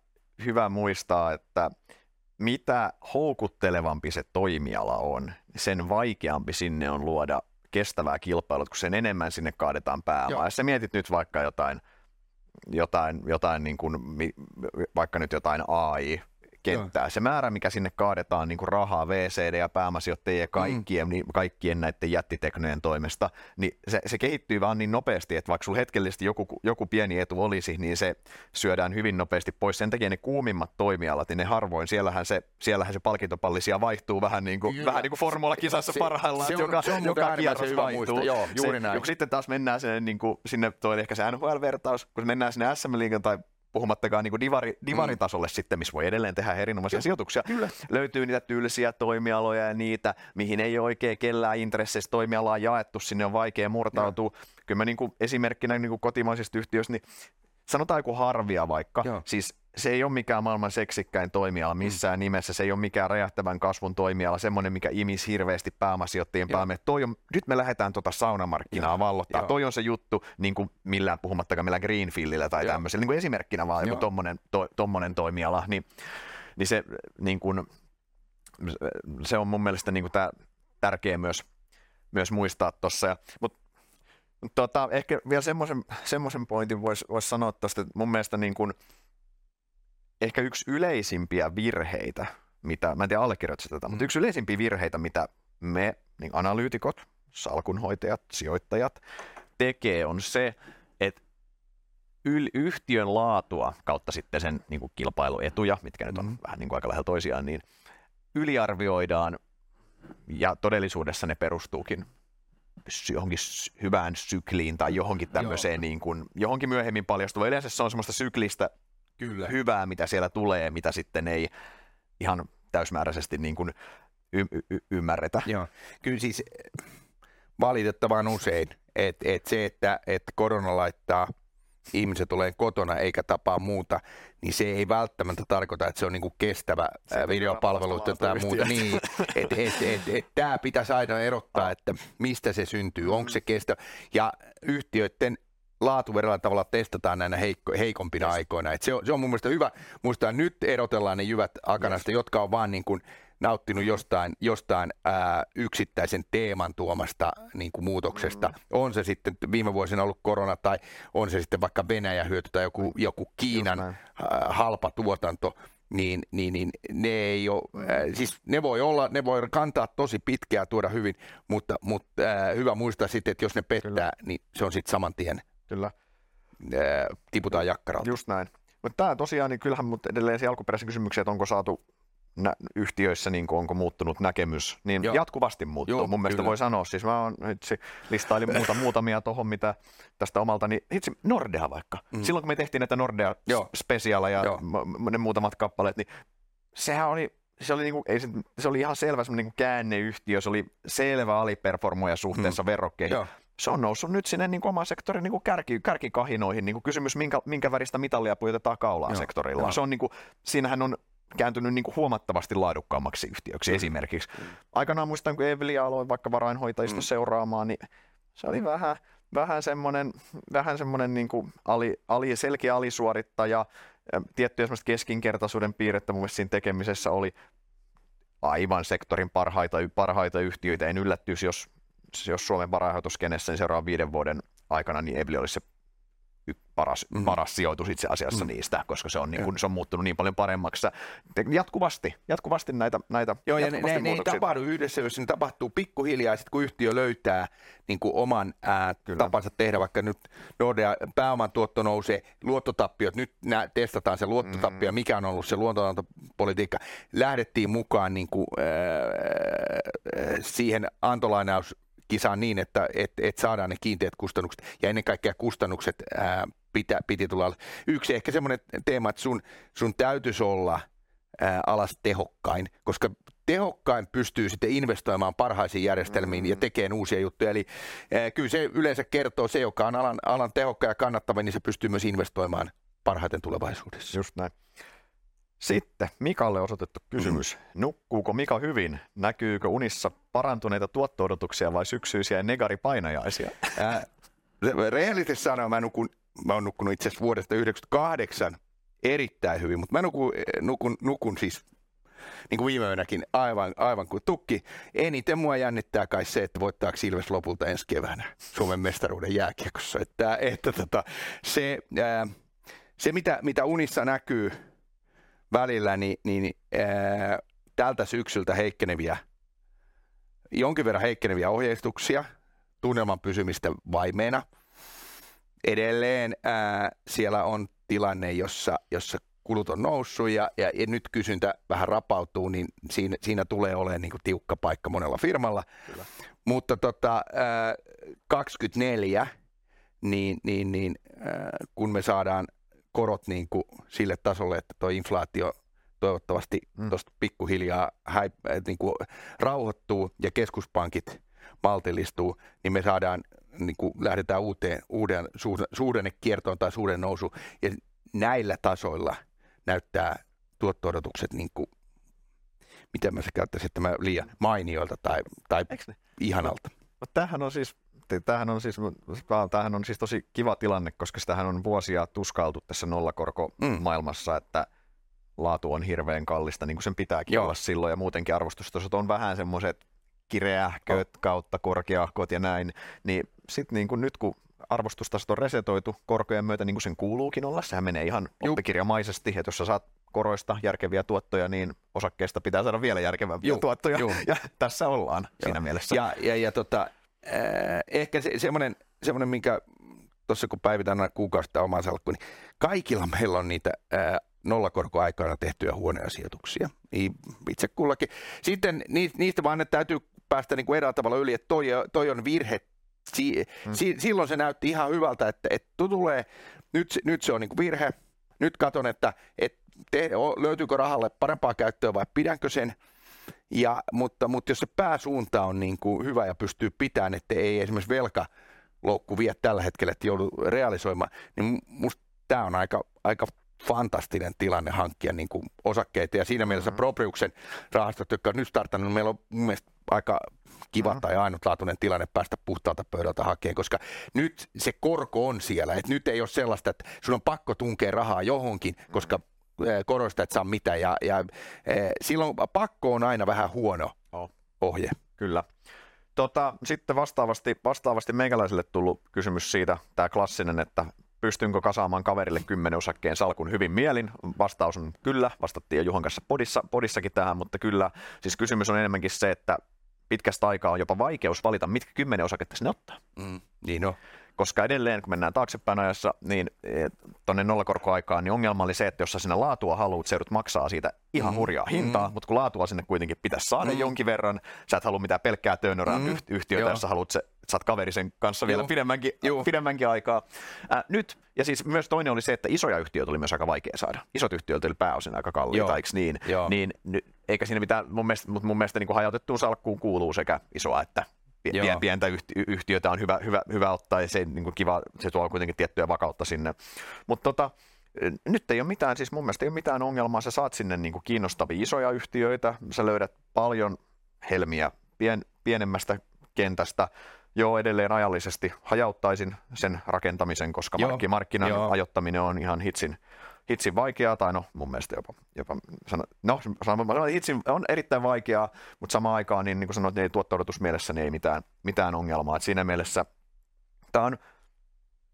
[SPEAKER 2] hyvä muistaa, että mitä houkuttelevampi se toimiala on, sen vaikeampi sinne on luoda kestävää kilpailua, kun sen enemmän sinne kaadetaan pääomaa. Jos sä mietit nyt vaikka jotain, jotain, jotain niin kuin, vaikka nyt jotain AI, kenttää. Se määrä, mikä sinne kaadetaan niin kuin rahaa VCD ja pääomasijoittajien ja kaikkien, mm. niin, kaikkien näiden jättiteknojen toimesta, niin se, se kehittyy vaan niin nopeasti, että vaikka sulla hetkellisesti joku, joku pieni etu olisi, niin se syödään hyvin nopeasti pois. Sen takia ne kuumimmat toimialat, niin ne harvoin, siellähän se, siellähän se palkintopallisia vaihtuu vähän niin kuin, vähän niin kuin formula-kisassa se, parhaillaan, se, se on, joka, se on joka kierros vaihtuu.
[SPEAKER 1] Joo, juuri se, näin.
[SPEAKER 2] Sitten taas mennään sinne, niin kuin, sinne toi ehkä se NHL-vertaus, kun mennään sinne SM-liigan tai puhumattakaan niin kuin divari, divaritasolle mm. sitten, missä voi edelleen tehdä erinomaisia Kyllä. sijoituksia. Kyllä. Löytyy niitä tylsiä toimialoja ja niitä, mihin ei ole oikein kellään intresseissä toimialaa jaettu, sinne on vaikea murtautua. Ja. Kyllä mä niin kuin esimerkkinä niin kuin kotimaisista yhtiöistä, niin sanotaan joku harvia vaikka, Joo. siis se ei ole mikään maailman seksikkäin toimiala mm. missään mm. nimessä, se ei ole mikään räjähtävän kasvun toimiala, semmoinen, mikä imis hirveästi pääomasijoittajien päälle. Toi on, nyt me lähdetään tuota saunamarkkinaa Joo. vallottaa. Joo. Toi on se juttu, niin kuin millään puhumattakaan millään Greenfieldillä tai tämmöisellä, niin kuin esimerkkinä vaan joku tommonen, to, tommonen toimiala, niin, niin se, niin kuin, se on mun mielestä niin kuin tää, tärkeä myös, myös muistaa tuossa. Mutta tota, ehkä vielä semmoisen, semmoisen pointin voisi vois sanoa tuosta, että mun mielestä niin kuin, ehkä yksi yleisimpiä virheitä, mitä, mä en tiedä allekirjoitatko tätä, mm. mutta yksi yleisimpiä virheitä, mitä me niin analyytikot, salkunhoitajat, sijoittajat tekee, on se, että yl- yhtiön laatua kautta sitten sen niin kuin kilpailuetuja, mitkä nyt on mm. vähän niin kuin aika lähellä toisiaan, niin yliarvioidaan ja todellisuudessa ne perustuukin johonkin hyvään sykliin tai johonkin tämmöiseen, niin kuin, johonkin myöhemmin paljastuva. Yleensä se on semmoista syklistä Kyllä. hyvää, mitä siellä tulee, mitä sitten ei ihan täysmääräisesti niin kuin y- y- ymmärretä.
[SPEAKER 1] Joo. Kyllä siis valitettavan usein, että et se, että et korona laittaa ihmiset tulee kotona eikä tapaa muuta, niin se ei välttämättä tarkoita, että se on niinku kestävä se videopalvelu tai muuta. Niin, et, et, et, et, Tämä pitäisi aina erottaa, että mistä se syntyy, onko se kestävä. Ja yhtiöiden laatu eräällä tavalla testataan näinä heikko, heikompina yes. aikoina. Et se, on, se on mun mielestä hyvä muistaa, nyt erotellaan ne jyvät akanasta, yes. jotka on vaan niin kuin nauttinut jostain, jostain ää, yksittäisen teeman tuomasta niin kuin muutoksesta. Mm. On se sitten viime vuosina ollut korona tai on se sitten vaikka Venäjä hyöty tai joku, joku Kiinan ää, halpa tuotanto niin, niin, niin ne ei ole, äh, siis ne voi olla, ne voi kantaa tosi pitkää, tuoda hyvin, mutta, mutta äh, hyvä muistaa sitten, että jos ne pettää, Kyllä. niin se on sitten saman tien
[SPEAKER 2] Kyllä.
[SPEAKER 1] Tiputaan jakkaralta.
[SPEAKER 2] Just näin. Mutta tämä tosiaan, niin kyllähän mutta edelleen se alkuperäisen kysymyksen, että onko saatu nä- yhtiöissä, niin onko muuttunut näkemys, niin Joo. jatkuvasti muuttuu. Joo, Mun mielestä kyllä. voi sanoa, siis mä oon itse listailin muuta, muutamia tuohon, mitä tästä omalta, niin itse Nordea vaikka. Mm. Silloin kun me tehtiin näitä Nordea Joo. Speciala ja Joo. ne muutamat kappaleet, niin sehän oli se oli, niinku, ei se, se oli ihan selvä semmoinen niinku käänneyhtiö, se oli selvä aliperformoja suhteessa mm. verrokkeihin. Joo se on noussut nyt sinne niin kuin oman sektorin niin kuin kärki, kärkikahinoihin. Niin kuin kysymys, minkä, minkä väristä mitalia pujotetaan kaulaan Joo, sektorilla. Jo. Se on, niin kuin, siinähän on kääntynyt niin kuin huomattavasti laadukkaammaksi yhtiöksi mm. esimerkiksi. Mm. Aikanaan muistan, kun Evelia aloin vaikka varainhoitajista mm. seuraamaan, niin se oli vähän, vähän semmoinen, vähän semmoinen niin kuin ali, ali, selkeä alisuorittaja. Tiettyjä keskinkertaisuuden piirrettä mun siinä tekemisessä oli aivan sektorin parhaita, parhaita yhtiöitä. En yllättyisi, jos jos Suomen varainhoitoskenessä niin seuraavan viiden vuoden aikana, niin Evli olisi se paras, mm. paras sijoitus itse asiassa mm. niistä, koska se on, niin kuin, se on muuttunut niin paljon paremmaksi. Jatkuvasti, jatkuvasti näitä, näitä
[SPEAKER 1] Joo, ja ne, ne, ne ei tapahdu yhdessä, jos ne tapahtuu pikkuhiljaa, sit kun yhtiö löytää niin kuin oman ää, tapansa tehdä, vaikka nyt Nordea pääoman tuotto nousee, luottotappiot, nyt nää, testataan se luottotappio, mm. mikä on ollut se luontonantopolitiikka. Lähdettiin mukaan niin kuin, ää, siihen antolainaus kisaan niin, että et, et saadaan ne kiinteät kustannukset ja ennen kaikkea kustannukset ää, pitä, piti tulla. Yksi ehkä semmoinen teema, että sun, sun täytyisi olla ää, alas tehokkain, koska tehokkain pystyy sitten investoimaan parhaisiin järjestelmiin mm-hmm. ja tekemään uusia juttuja. Eli ää, kyllä se yleensä kertoo, se joka on alan, alan tehokkain ja kannattava, niin se pystyy myös investoimaan parhaiten tulevaisuudessa.
[SPEAKER 2] Just näin. Sitten Mikalle osoitettu kysymys. Nukkuuko Mika hyvin? Näkyykö unissa parantuneita tuotto-odotuksia vai syksyisiä negaripainajaisia? Ää,
[SPEAKER 1] rehellisesti sanoen mä, nukun, mä oon nukkunut itse asiassa vuodesta 1998 erittäin hyvin, mutta mä nukun, nukun, nukun siis niin kuin viime yönäkin aivan, aivan kuin tukki. Eniten mua jännittää kai se, että voittaako Ilves lopulta ensi keväänä Suomen mestaruuden jääkiekossa. Että, että tota, se, ää, se mitä, mitä unissa näkyy, välillä, niin, niin ää, tältä syksyltä heikkeneviä, jonkin verran heikkeneviä ohjeistuksia, tunnelman pysymistä vaimeena. Edelleen ää, siellä on tilanne, jossa, jossa kulut on noussut ja, ja, ja nyt kysyntä vähän rapautuu, niin siinä, siinä tulee olemaan niin kuin tiukka paikka monella firmalla. Kyllä. Mutta tota, ää, 24, niin, niin, niin ää, kun me saadaan korot niin kuin sille tasolle, että tuo inflaatio toivottavasti mm. tuosta pikkuhiljaa häi, niin kuin rauhoittuu ja keskuspankit maltillistuu, niin me saadaan, niin kuin lähdetään uuteen, uuden suhdannekiertoon tai suuren nousu. Ja näillä tasoilla näyttää tuotto-odotukset, niin kuin, miten mä se käyttäisin, että mä liian mainioilta tai, tai ihanalta.
[SPEAKER 2] No, tämähän on siis tämähän on, siis, tämähän on siis tosi kiva tilanne, koska sitähän on vuosia tuskailtu tässä nollakorko-maailmassa, mm. että laatu on hirveän kallista, niin kuin sen pitääkin Joo. olla silloin, ja muutenkin arvostustasot on vähän semmoiset kireähköt oh. kautta korkeahkot ja näin, niin sitten niin kuin nyt kun arvostustasot on resetoitu korkojen myötä, niin kuin sen kuuluukin olla, sehän menee ihan oppikirjamaisesti, että jos sä saat koroista järkeviä tuottoja, niin osakkeesta pitää saada vielä järkevämpiä Juh. tuottoja, Juh. ja tässä ollaan Joo. siinä mielessä.
[SPEAKER 1] Ja, ja, ja tota, äh, ehkä se, semmoinen, semmoinen, minkä tuossa kun päivitän aina kuukausista oman salkku, niin kaikilla meillä on niitä äh, nollakorkoaikana tehtyjä huonoja sijoituksia. Niin itse kullakin. Sitten niistä vaan ne täytyy päästä niin kuin eräällä tavalla yli, että toi, toi on virhe. Si, hmm. si, silloin se näytti ihan hyvältä, että, että tulee, nyt, nyt se on niin kuin virhe. Nyt katson, että, että te, löytyykö rahalle parempaa käyttöä vai pidänkö sen. Ja, mutta, mutta jos se pääsuunta on niin kuin hyvä ja pystyy pitämään, että ei esimerkiksi velka loukku vie tällä hetkellä, että joudu realisoimaan, niin musta tämä on aika, aika fantastinen tilanne hankkia niin kuin osakkeita. Ja siinä mielessä mm-hmm. Propriuksen rahastot, jotka on nyt startannut, meillä on mun mielestä aika kiva mm-hmm. tai ainutlaatuinen tilanne päästä puhtaalta pöydältä hakemaan, koska nyt se korko on siellä. Et nyt ei ole sellaista, että sun on pakko tunkea rahaa johonkin, mm-hmm. Korosta et saa mitään. Ja, ja silloin pakko on aina vähän huono oh. ohje.
[SPEAKER 2] Kyllä. Tota, sitten vastaavasti, vastaavasti meikäläiselle tullut kysymys siitä, tämä klassinen, että pystynkö kasaamaan kaverille kymmenen osakkeen salkun hyvin mielin? Vastaus on kyllä, vastattiin jo Juhon kanssa podissa, podissakin tähän, mutta kyllä, siis kysymys on enemmänkin se, että pitkästä aikaa on jopa vaikeus valita, mitkä kymmenen osaketta sinne ottaa.
[SPEAKER 1] Mm, niin on
[SPEAKER 2] koska edelleen kun mennään taaksepäin ajassa, niin e, tuonne nollakorkoaikaan, niin ongelma oli se, että jos sä sinne laatua haluat, seudut maksaa siitä ihan mm. hurjaa hintaa, mm. mutta kun laatua sinne kuitenkin pitäisi saada mm. jonkin verran, sä et halua mitään pelkkää turnaround mm. yhtiötä, jos sä haluat se, sä oot kaverisen kanssa vielä pidemmänkin, pidemmänkin aikaa. Äh, nyt, ja siis myös toinen oli se, että isoja yhtiöitä oli myös aika vaikea saada. Isot yhtiöt oli pääosin aika kalliita, eikö niin? Joo. Niin eikä siinä mitään, mun mielestä, mutta mun mielestä niin kuin hajautettuun salkkuun kuuluu sekä isoa että Joo. pientä yhtiötä on hyvä, hyvä, hyvä ottaa ja se, niin kuin kiva, se tuo kuitenkin tiettyä vakautta sinne. Mutta tota, nyt ei ole mitään, siis mun mielestä ei ole mitään ongelmaa, sä saat sinne niin kuin kiinnostavia isoja yhtiöitä, sä löydät paljon helmiä pien, pienemmästä kentästä, Joo, edelleen ajallisesti hajauttaisin sen rakentamisen, koska Joo, markkinan jo. ajoittaminen on ihan hitsin, hitsin vaikeaa, tai no mun mielestä jopa, jopa no hitsin on erittäin vaikeaa, mutta samaan aikaan, niin, niin kuin sanoit, niin tuotto mielessä niin ei mitään, mitään ongelmaa. Et siinä mielessä tämä on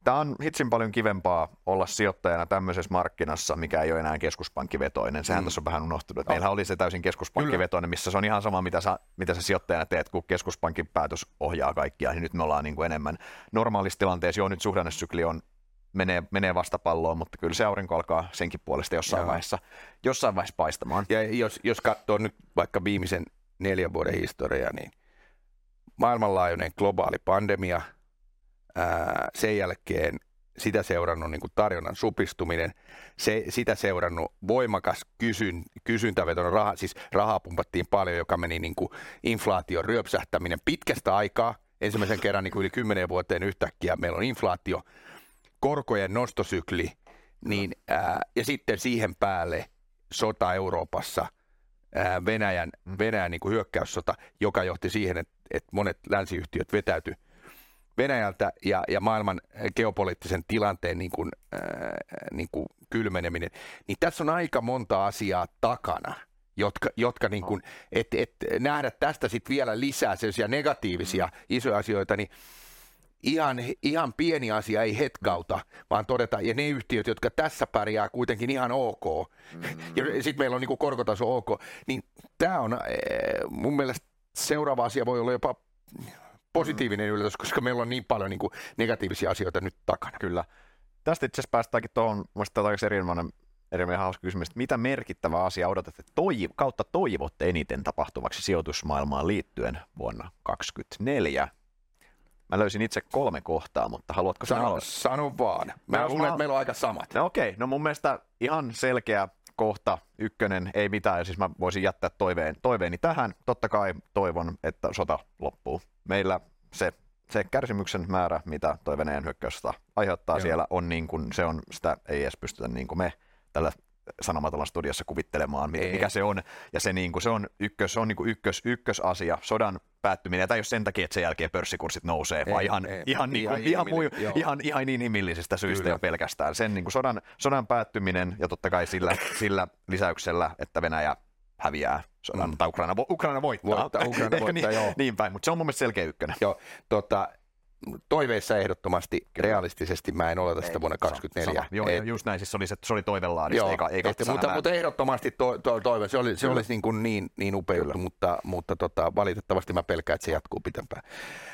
[SPEAKER 2] tämä on hitsin paljon kivempaa olla sijoittajana tämmöisessä markkinassa, mikä ei ole enää keskuspankkivetoinen. Sehän mm. tässä on vähän unohtunut. No. Meillä oli se täysin keskuspankkivetoinen, missä se on ihan sama, mitä sä, mitä sä sijoittajana teet, kun keskuspankin päätös ohjaa kaikkia. Niin nyt me ollaan niin kuin enemmän normaalissa tilanteessa. Joo, nyt suhdannesykli on menee, menee vastapalloon, mutta kyllä se aurinko alkaa senkin puolesta jossain, vaiheessa, jossain vaiheessa paistamaan.
[SPEAKER 1] Ja jos, jos katsoo nyt vaikka viimeisen neljän vuoden historiaa, niin maailmanlaajuinen globaali pandemia, ää, sen jälkeen sitä seurannut niin kuin tarjonnan supistuminen, se, sitä seurannut voimakas kysyn, kysyntävetoinen raha, siis rahaa pumpattiin paljon, joka meni niin kuin inflaation ryöpsähtäminen pitkästä aikaa, ensimmäisen kerran niin kuin yli kymmenen vuoteen yhtäkkiä meillä on inflaatio, korkojen nostosykli, niin, ää, ja sitten siihen päälle sota Euroopassa, ää, Venäjän, mm. Venäjän niin kuin hyökkäyssota, joka johti siihen, että, että monet länsiyhtiöt vetäytyi Venäjältä ja, ja maailman geopoliittisen tilanteen niin kuin, ää, niin kuin kylmeneminen, niin tässä on aika monta asiaa takana, jotka, jotka niin kuin, et, et nähdä tästä sitten vielä lisää sellaisia negatiivisia mm. isoja asioita, niin ihan, ihan pieni asia ei hetkauta, vaan todeta, ja ne yhtiöt, jotka tässä pärjää kuitenkin ihan ok, mm. ja sitten meillä on niin kuin korkotaso ok, niin tämä on mun mielestä seuraava asia voi olla jopa positiivinen mm. yllätys, koska meillä on niin paljon niin kuin negatiivisia asioita nyt takana.
[SPEAKER 2] Kyllä. Tästä itse asiassa päästäänkin tuohon, mielestäni tämä erinomainen, erinomainen hauska kysymys, että mitä merkittävää asiaa odotatte toiv- kautta toivotte eniten tapahtuvaksi sijoitusmaailmaan liittyen vuonna 2024? Mä löysin itse kolme kohtaa, mutta haluatko
[SPEAKER 1] sano,
[SPEAKER 2] sanoa?
[SPEAKER 1] Sano vaan. Mä luulen, että meillä on aika samat.
[SPEAKER 2] No okei, okay. no mun mielestä ihan selkeä kohta, ykkönen, ei mitään, ja siis mä voisin jättää toiveen, toiveeni tähän. Totta kai toivon, että sota loppuu. Meillä se, se kärsimyksen määrä, mitä toi Venäjän hyökkäystä aiheuttaa Joo. siellä, on niin kuin, se on, sitä ei edes pystytä niin kuin me tällä Sanomatollan studiossa kuvittelemaan, mikä Ei. se on. Ja se, niin kuin, se on, ykkös, se on niin kuin ykkös, ykkösasia, sodan päättyminen. Tai jos sen takia, että sen jälkeen pörssikurssit nousee, ei, vaan ihan, ei, ihan, niin kuin, ihan, muu, ihan, ihan inhimillisistä syistä Kyllä. jo pelkästään. Sen niin kuin sodan, sodan päättyminen ja totta kai sillä, sillä lisäyksellä, että Venäjä häviää sodan, mm. tai Ukraina, Ukraina voittaa.
[SPEAKER 1] voittaa Ukraina voittaa,
[SPEAKER 2] niin, joo. Niin päin, mutta se on mun mielestä selkeä ykkönen.
[SPEAKER 1] Joo, tota, toiveissa ehdottomasti, realistisesti mä en oleta sitä vuonna 2024.
[SPEAKER 2] Joo, et, just näin, siis se oli, se, se oli toivelaadista, joo, eikä, eikä
[SPEAKER 1] et, mutta, mutta, ehdottomasti to, to, toive, se, oli, se olisi niin, kuin niin, niin upea juttu, mutta, mutta tota, valitettavasti mä pelkään, että se jatkuu pitempään.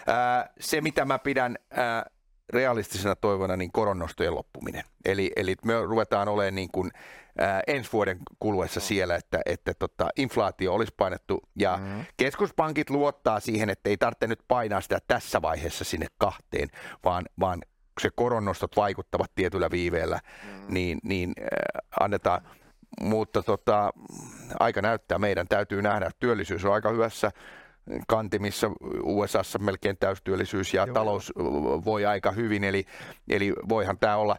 [SPEAKER 1] Ää, se, mitä mä pidän ää, realistisena toivona, niin koronnostojen loppuminen. Eli, eli me ruvetaan olemaan niin kuin, ää, ensi vuoden kuluessa siellä, että, että tota, inflaatio olisi painettu ja mm-hmm. keskuspankit luottaa siihen, että ei tarvitse nyt painaa sitä tässä vaiheessa sinne kahteen, vaan, vaan se koronnostot vaikuttavat tietyllä viiveellä, mm-hmm. niin, niin äh, annetaan mutta tota, aika näyttää, meidän täytyy nähdä, että työllisyys on aika hyvässä kantimissa USAssa melkein täystyöllisyys ja Joo. talous voi aika hyvin, eli, eli voihan tämä olla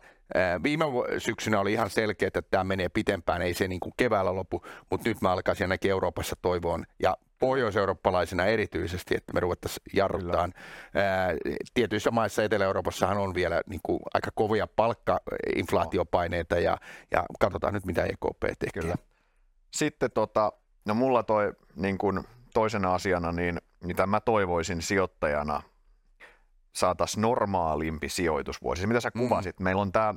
[SPEAKER 1] Viime syksynä oli ihan selkeä, että tämä menee pitempään, ei se niin kuin keväällä lopu, mutta nyt mä alkaisin ainakin Euroopassa toivoon ja pohjois-eurooppalaisena erityisesti, että me ruvettaisiin jarruttaa. Tietyissä maissa Etelä-Euroopassahan on vielä niin kuin aika kovia palkkainflaatiopaineita ja, ja katsotaan nyt, mitä EKP tekee. Kyllä.
[SPEAKER 2] Sitten tota, no mulla toi niin kuin toisena asiana, niin mitä mä toivoisin sijoittajana saataisiin normaalimpi sijoitusvuosi. Se, mitä sä mm. kuvasit, mm. meillä on tämä,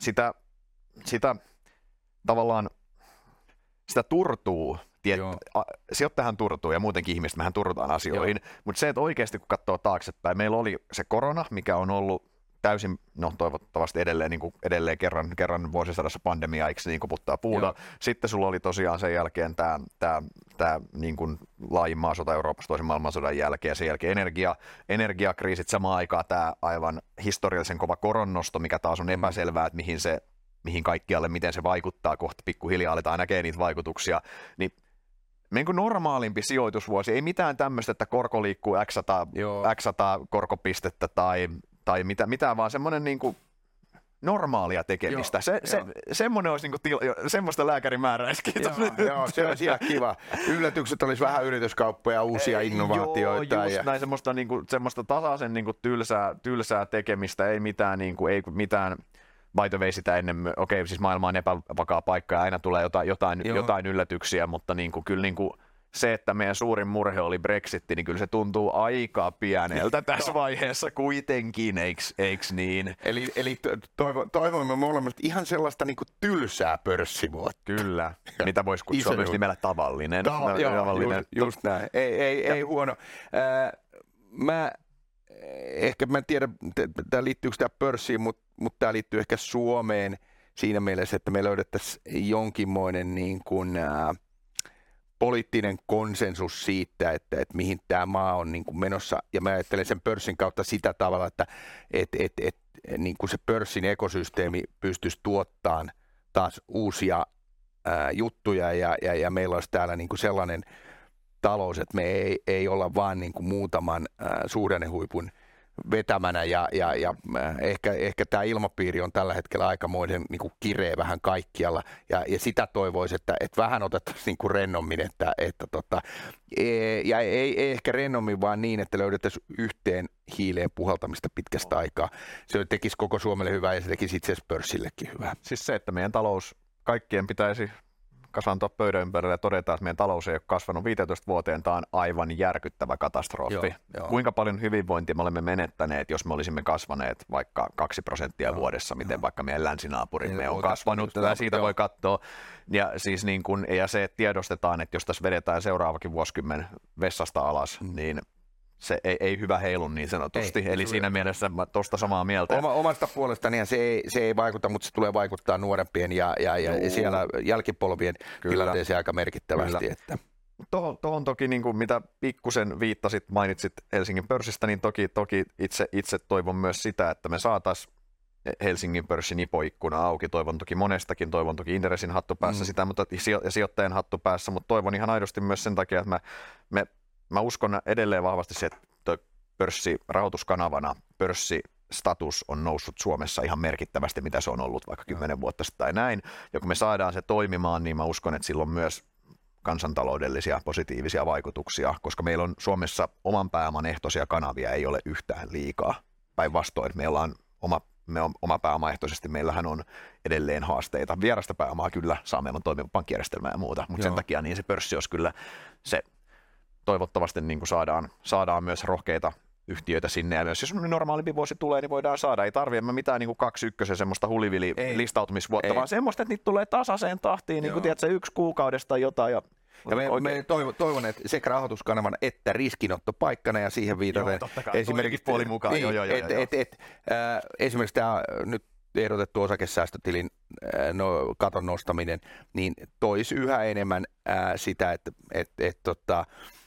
[SPEAKER 2] sitä, sitä tavallaan, sitä turtuu, tiet, a, sijoittajahan turtuu ja muutenkin ihmiset, mehän turrutaan asioihin, mutta se, että oikeasti kun katsoo taaksepäin, meillä oli se korona, mikä on ollut täysin, no toivottavasti edelleen, niin kuin edelleen kerran, kerran vuosisadassa pandemia, eikö niin koputtaa puuta. Joo. Sitten sulla oli tosiaan sen jälkeen tämä, tämä, tämä niin kuin laajin maasota Euroopassa toisen maailmansodan jälkeen, sen jälkeen energia, energiakriisit samaan aikaan tämä aivan historiallisen kova koronnosto, mikä taas on mm. epäselvää, että mihin se mihin kaikkialle, miten se vaikuttaa, kohta pikkuhiljaa aletaan näkee niitä vaikutuksia, niin niin kuin normaalimpi sijoitusvuosi, ei mitään tämmöistä, että korko liikkuu x 100, x 100 korkopistettä tai tai mitä, mitään, vaan semmoinen niin kuin normaalia tekemistä. Joo, se, joo. se, semmoinen olisi niin til, semmoista lääkärimääräistä.
[SPEAKER 1] Joo, joo, se olisi ihan kiva. Yllätykset olisi vähän yrityskauppoja, uusia innovaatioita.
[SPEAKER 2] Joo, just ja... näin, semmoista, niin kuin, semmoista tasaisen niin kuin tylsää, tylsää tekemistä, ei mitään, niin kuin, ei mitään by the way sitä ennen, okei okay, siis maailma on epävakaa paikka ja aina tulee jotain, jotain, jotain yllätyksiä, mutta niin kuin, kyllä niin kuin, se, että meidän suurin murhe oli Brexitti, niin kyllä se tuntuu aika pieneltä tässä vaiheessa kuitenkin, eiks, eiks niin?
[SPEAKER 1] Eli, eli toivo, toivoimme molemmat ihan sellaista niin kuin tylsää pörssivuotta.
[SPEAKER 2] Kyllä, mitä voisi kutsua myös nimellä tavallinen.
[SPEAKER 1] Tava, joo, tavallinen. Just, just näin, ei, ei, ei huono. Äh, mä ehkä mä en tiedä, tämä liittyykö tämä pörssiin, mutta, mutta tämä liittyy ehkä Suomeen siinä mielessä, että me löydettäisiin jonkinmoinen niin kuin, ää, poliittinen konsensus siitä, että, että mihin tämä maa on niin kuin menossa. Ja mä ajattelen sen pörssin kautta sitä tavalla, että et, et, et, niin kuin se pörssin ekosysteemi pystyisi tuottamaan taas uusia ää, juttuja ja, ja, ja meillä olisi täällä niin kuin sellainen talous, että me ei, ei olla vaan niin kuin muutaman ää, suhdannehuipun vetämänä ja, ja, ja äh, ehkä, ehkä tämä ilmapiiri on tällä hetkellä aikamoinen niin kuin kireä vähän kaikkialla ja, ja sitä toivoisi, että, että vähän otettaisiin niin kuin rennommin, että, että tota, e, ja ei, ei ehkä rennommin vaan niin, että löydettäisiin yhteen hiileen puhaltamista pitkästä aikaa. Se tekisi koko Suomelle hyvää ja se tekisi itse asiassa pörssillekin hyvää.
[SPEAKER 2] Siis se, että meidän talous kaikkien pitäisi kasantua pöydän ympärille ja todeta, että meidän talous ei ole kasvanut 15 vuoteen, tämä on aivan järkyttävä katastrofi. Joo, joo. Kuinka paljon hyvinvointia me olemme menettäneet, jos me olisimme kasvaneet vaikka 2 prosenttia joo, vuodessa, miten joo. vaikka meidän länsinaapurimme niin, on kasvanut, ja siitä joo. voi katsoa. Ja, siis niin kun, ja se, että tiedostetaan, että jos tässä vedetään seuraavakin vuosikymmen vessasta alas, mm. niin se ei, ei hyvä heilu niin sanotusti. Ei, Eli siinä tulee. mielessä mä tuosta samaa mieltä.
[SPEAKER 1] Oma, omasta puolestani se ei, se ei vaikuta, mutta se tulee vaikuttaa nuorempien ja, ja, ja siellä jälkipolvien Kyllä. tilanteeseen aika merkittävästi. Kyllä. Että.
[SPEAKER 2] Tuohon, tuohon toki, niin kuin mitä pikkusen viittasit, mainitsit Helsingin pörssistä, niin toki, toki itse, itse toivon myös sitä, että me saataisiin Helsingin pörssin ipoikkuna auki. Toivon toki monestakin, toivon toki Interesin hattu päässä mm. sitä, mutta, ja sijoittajan hattu päässä, mutta toivon ihan aidosti myös sen takia, että me, me mä uskon edelleen vahvasti se, että pörssirahoituskanavana pörssistatus on noussut Suomessa ihan merkittävästi, mitä se on ollut vaikka kymmenen vuotta sitten tai näin. Ja kun me saadaan se toimimaan, niin mä uskon, että silloin myös kansantaloudellisia positiivisia vaikutuksia, koska meillä on Suomessa oman pääoman ehtoisia kanavia ei ole yhtään liikaa. Päinvastoin, meillä on oma me on oma pääomaehtoisesti, meillähän on edelleen haasteita. Vierasta pääomaa kyllä saa meillä on toimiva pankkijärjestelmä ja muuta, mutta Joo. sen takia niin se pörssi olisi kyllä se toivottavasti niin kuin saadaan, saadaan myös rohkeita yhtiöitä sinne, ja myös jos normaalimpi vuosi tulee, niin voidaan saada. Ei tarvitse mitään niin kuin kaksi ykkösen semmoista hulivili listautumisvuotta, Ei. vaan semmoista, että niitä tulee tasaiseen tahtiin, niin kuin tiedät, se yksi kuukaudesta jotain, ja
[SPEAKER 1] ja me, me toivon, toivon, että sekä rahoituskanavan että riskinotto-paikkana ja siihen viitaten
[SPEAKER 2] esimerkiksi puoli mukaan. Niin, joo, joo, joo,
[SPEAKER 1] et, et, et, äh, esimerkiksi tämä nyt ehdotettu osakesäästötilin äh, no, katon nostaminen, niin toisi yhä enemmän äh, sitä, että et, et, tota, Äh,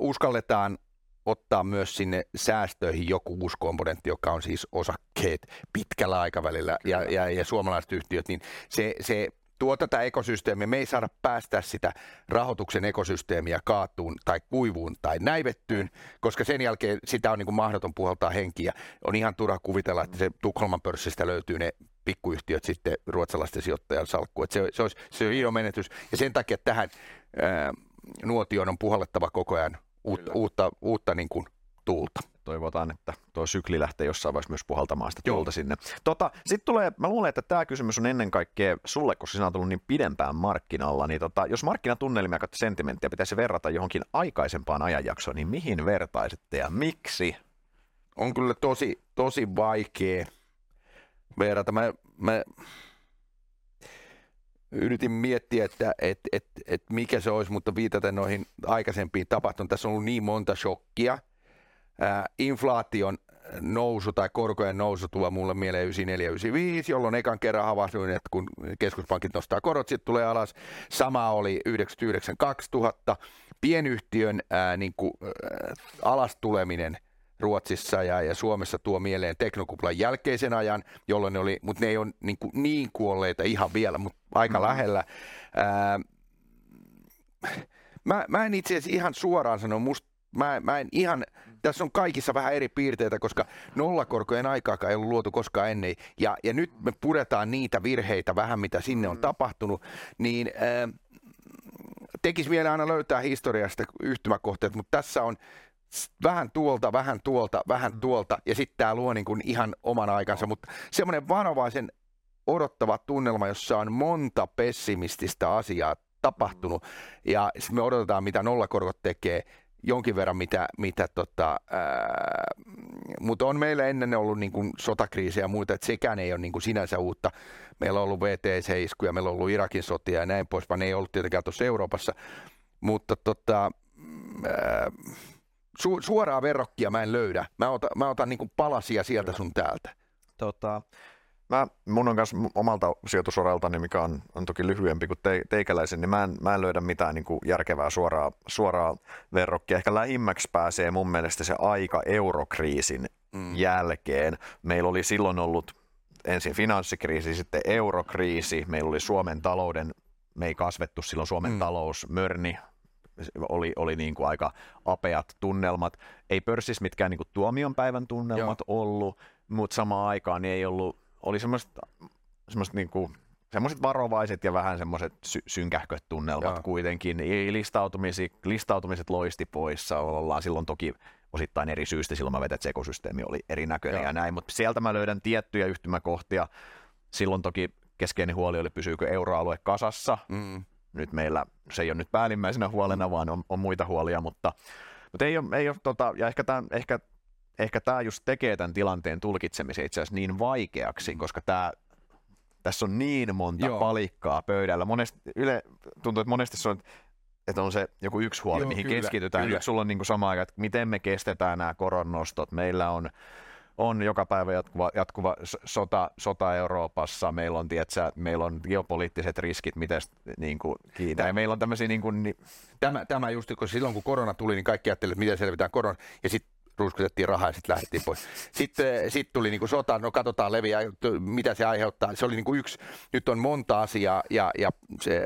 [SPEAKER 1] uskalletaan ottaa myös sinne säästöihin joku uusi komponentti, joka on siis osakkeet pitkällä aikavälillä ja, ja, ja suomalaiset yhtiöt, niin se, se tuo tätä ekosysteemiä. Me ei saada päästä sitä rahoituksen ekosysteemiä kaatuun tai kuivuun tai näivettyyn, koska sen jälkeen sitä on niin kuin mahdoton puhaltaa henkiä. On ihan turha kuvitella, että se Tukholman pörssistä löytyy ne pikkuyhtiöt sitten ruotsalaisten sijoittajan salkkuun. Se, se, olisi, se on iso menetys ja sen takia tähän ää, nuotion on puhallettava koko ajan uutta, uutta, uutta niin kuin tuulta.
[SPEAKER 2] Toivotaan, että tuo sykli lähtee jossain vaiheessa myös puhaltamaan sitä tuulta sinne. Tota, Sitten tulee, mä luulen, että tämä kysymys on ennen kaikkea sulle, koska sinä on tullut niin pidempään markkinalla, niin tota, jos markkinatunnelmia ja sentimenttiä pitäisi verrata johonkin aikaisempaan ajanjaksoon, niin mihin vertaisitte ja miksi?
[SPEAKER 1] On kyllä tosi, tosi vaikea verrata. Mä, mä yritin miettiä, että et, et, et mikä se olisi, mutta viitaten noihin aikaisempiin tapahtumiin. Tässä on ollut niin monta shokkia. Ää, inflaation nousu tai korkojen nousu tuo mulle mieleen 9495, jolloin ekan kerran havahduin, että kun keskuspankit nostaa korot, sitten tulee alas. Sama oli 99 2000. Pienyhtiön ää, niin kuin, ää, alas tuleminen – Ruotsissa ja, ja Suomessa tuo mieleen teknokuplan jälkeisen ajan, jolloin ne oli, mutta ne ei ole niin, kuin niin kuolleita ihan vielä, mutta aika mm-hmm. lähellä. Ää, mä, mä en itse asiassa ihan suoraan sano, musta mä, mä en ihan, tässä on kaikissa vähän eri piirteitä, koska nollakorkojen aikaakaan ei ollut luotu koskaan ennen, ja, ja nyt me puretaan niitä virheitä vähän, mitä sinne on mm. tapahtunut, niin ää, tekisi vielä aina löytää historiasta yhtymäkohteet, mutta tässä on vähän tuolta, vähän tuolta, vähän mm. tuolta, ja sitten tämä luo niin kuin ihan oman aikansa, mutta semmoinen varovaisen odottava tunnelma, jossa on monta pessimististä asiaa tapahtunut. Ja sitten me odotetaan, mitä nollakorot tekee jonkin verran, mitä, mitä tota, mutta on meillä ennen ollut niin kuin sotakriisiä ja muuta, että sekään ei ole niin kuin sinänsä uutta. Meillä on ollut VTC-iskuja, meillä on ollut Irakin sotia ja näin pois, vaan ne ei ollut tietenkään tuossa Euroopassa. Mutta tota, ää, su, suoraa verrokkia mä en löydä. Mä otan, mä otan niin palasia sieltä sun täältä.
[SPEAKER 2] Tota, Mä, mun on kanssa omalta sijoitusoraltani, mikä on, on toki lyhyempi kuin te, teikäläisen, niin mä en, mä en löydä mitään niin kuin järkevää suoraa, suoraa verrokkia. Ehkä lähimmäksi pääsee mun mielestä se aika eurokriisin mm. jälkeen. Meillä oli silloin ollut ensin finanssikriisi, sitten eurokriisi, meillä oli Suomen talouden, me ei kasvettu silloin Suomen mm. talous, mörni, oli, oli niin kuin aika apeat tunnelmat. Ei pörssissä mitkään niin kuin tuomionpäivän tunnelmat Joo. ollut, mutta samaan aikaan niin ei ollut oli semmoiset, semmoiset niinku, semmoiset varovaiset ja vähän semmoiset sy- synkähköt tunnelmat Joo. kuitenkin. Listautumiset, listautumiset loisti poissa. Ollaan silloin toki osittain eri syystä. Silloin mä vetet, että ekosysteemi oli erinäköinen Joo. ja näin. Mutta sieltä mä löydän tiettyjä yhtymäkohtia. Silloin toki keskeinen huoli oli, pysyykö euroalue kasassa. Mm. Nyt meillä, se ei ole nyt päällimmäisenä huolena, vaan on, on muita huolia, mutta, mutta ei ole, ei ole tota, ja ehkä, tämän, ehkä ehkä tämä just tekee tämän tilanteen tulkitsemisen itse asiassa niin vaikeaksi, mm. koska tämä, tässä on niin monta Joo. palikkaa pöydällä. Monesti, yle, tuntuu, että monesti se on, että on se joku yksi huoli, Joo, mihin kyllä, keskitytään. Kyllä. Nyt sulla on niin kuin sama aika, että miten me kestetään nämä koronnostot. Meillä on on joka päivä jatkuva, jatkuva sota, sota Euroopassa, meillä on, tietsä, meillä on geopoliittiset riskit, miten niin kuin Kiina, ja meillä on tämmöisiä niin kuin, niin...
[SPEAKER 1] Tämä, tämä just, kun silloin kun korona tuli, niin kaikki ajattelivat, että miten selvitään korona, ja sitten ruiskutettiin rahaa ja sitten lähdettiin pois. Sitten sit tuli niin kuin sota, no katsotaan leviä, mitä se aiheuttaa. Se oli niin kuin yksi, nyt on monta asiaa ja, ja se,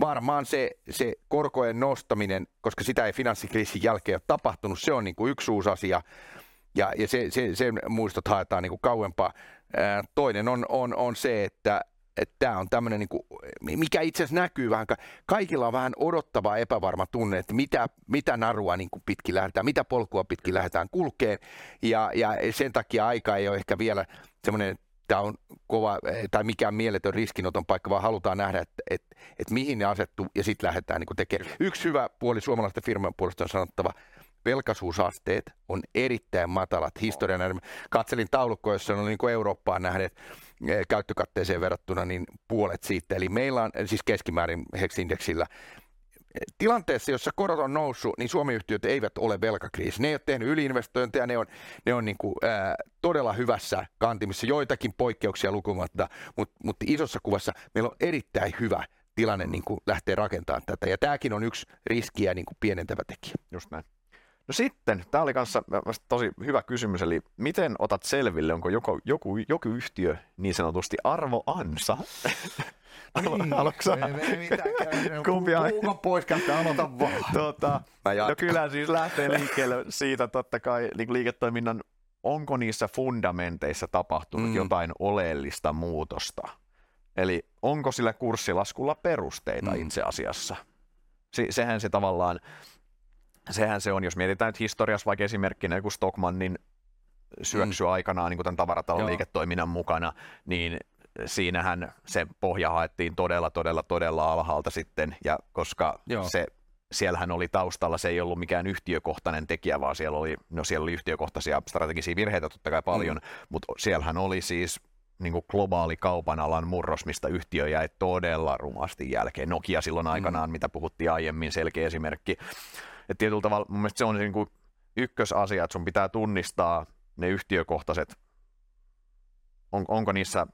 [SPEAKER 1] varmaan se, se korkojen nostaminen, koska sitä ei finanssikriisin jälkeen ole tapahtunut, se on niin kuin yksi uusi asia ja, ja se, se, sen muistot haetaan niin kuin kauempaa. Toinen on, on, on se, että tämä on tämmöinen, niin mikä itse asiassa näkyy vähän, kaikilla on vähän odottava epävarma tunne, että mitä, mitä narua niin kuin pitkin lähdetään, mitä polkua pitkin lähdetään kulkeen, ja, ja sen takia aika ei ole ehkä vielä semmoinen, tämä on kova, tai mikään mieletön riskinoton paikka, vaan halutaan nähdä, että, että, että mihin ne asettuu, ja sitten lähdetään niin tekemään. Yksi hyvä puoli suomalaisten firmojen puolesta on sanottava, velkaisuusasteet on erittäin matalat historian. Katselin taulukkoa, jossa on niin kuin Eurooppaan nähden eh, käyttökatteeseen verrattuna niin puolet siitä. Eli meillä on siis keskimäärin HEX-indeksillä tilanteessa, jossa korot on noussut, niin Suomi-yhtiöt eivät ole velkakriisi. Ne ei ole tehnyt yliinvestointeja, ne on, ne on niin kuin, ää, todella hyvässä kantimissa, joitakin poikkeuksia lukumatta, mutta mut isossa kuvassa meillä on erittäin hyvä tilanne niin kuin lähteä rakentamaan tätä. Ja tämäkin on yksi riskiä niin kuin pienentävä tekijä.
[SPEAKER 2] Just näin. No sitten, tämä oli kanssa tosi hyvä kysymys, eli miten otat selville, onko joku, joku, joku yhtiö niin sanotusti arvoansa?
[SPEAKER 1] Haluatko
[SPEAKER 2] Kumpi
[SPEAKER 1] on? pois käyttä, aloita vaan.
[SPEAKER 2] Tota, no kyllä siis lähtee liikkeelle siitä totta kai niin liiketoiminnan, onko niissä fundamenteissa tapahtunut mm. jotain oleellista muutosta? Eli onko sillä kurssilaskulla perusteita mm. itse asiassa? Se, sehän se tavallaan, sehän se on, jos mietitään nyt historiassa vaikka esimerkkinä joku Stockmannin syöksy mm. aikanaan niin tämän tavaratalon Joo. liiketoiminnan mukana, niin siinähän se pohja haettiin todella, todella, todella alhaalta sitten, ja koska Joo. se siellähän oli taustalla, se ei ollut mikään yhtiökohtainen tekijä, vaan siellä oli, no siellä oli yhtiökohtaisia strategisia virheitä totta kai paljon, mm. mutta siellähän oli siis niin kuin globaali kaupan alan murros, mistä yhtiö jäi todella rumasti jälkeen. Nokia silloin aikanaan, mm. mitä puhuttiin aiemmin, selkeä esimerkki. Et tietyllä tavalla mun mielestä se on niin kuin ykkösasia, että sun pitää tunnistaa ne yhtiökohtaiset, on, onko niissä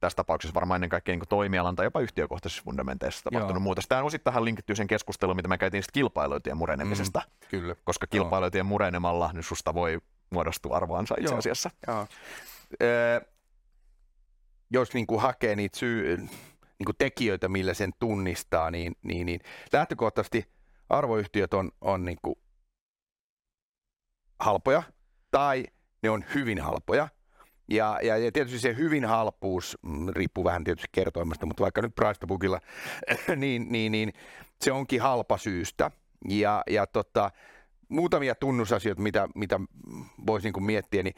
[SPEAKER 2] tässä tapauksessa varmaan ennen kaikkea niin toimialan tai jopa yhtiökohtaisissa fundamenteissa tapahtunut Joo. muutos. Tämä on osittain linkittyy sen keskusteluun, mitä me käytiin kilpailuitien murenemisesta, mm,
[SPEAKER 1] kyllä.
[SPEAKER 2] koska kilpailuitien murenemalla niin susta voi muodostua arvoansa itse asiassa.
[SPEAKER 1] Joo. Joo. jos niin kuin hakee niitä syy, niin kuin tekijöitä, millä sen tunnistaa, niin, niin, niin lähtökohtaisesti arvoyhtiöt on, on niin kuin halpoja tai ne on hyvin halpoja – ja, ja, ja tietysti se hyvin halpuus mm, riippuu vähän tietysti kertoimasta, mutta vaikka nyt Price Bookilla, niin, niin, niin se onkin halpa syystä. Ja, ja tota, muutamia tunnusasioita, mitä, mitä voisi niin miettiä, niin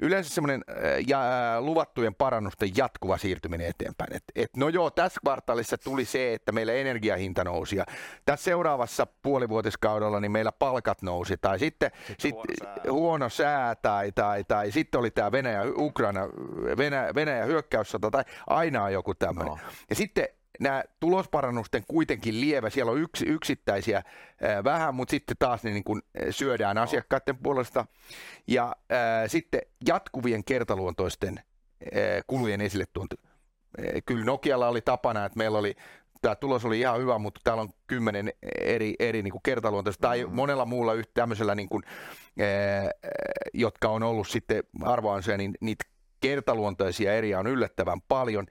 [SPEAKER 1] yleensä semmoinen ja, luvattujen parannusten jatkuva siirtyminen eteenpäin. Et, et, no joo, tässä kvartaalissa tuli se, että meillä energiahinta nousi ja tässä seuraavassa puolivuotiskaudella niin meillä palkat nousi tai sitten, sitten sit, huono, sää. huono sää tai, tai, tai sitten oli tämä Venäjä, Ukraina, Venäjä, Venäjä hyökkäyssota tai aina on joku tämmöinen. No. Ja sitten nämä tulosparannusten kuitenkin lievä, siellä on yksi, yksittäisiä ää, vähän, mutta sitten taas ne niin kuin syödään no. asiakkaiden puolesta. Ja ää, sitten jatkuvien kertaluontoisten ää, kulujen esille tuonti. Kyllä Nokialla oli tapana, että meillä oli tämä tulos oli ihan hyvä, mutta täällä on kymmenen eri, eri niin kuin kertaluontoista tai mm. monella muulla yhtä tämmöisellä, niin kuin, ää, jotka on ollut sitten arvoansoja, niin niitä kertaluontoisia eriä on yllättävän paljon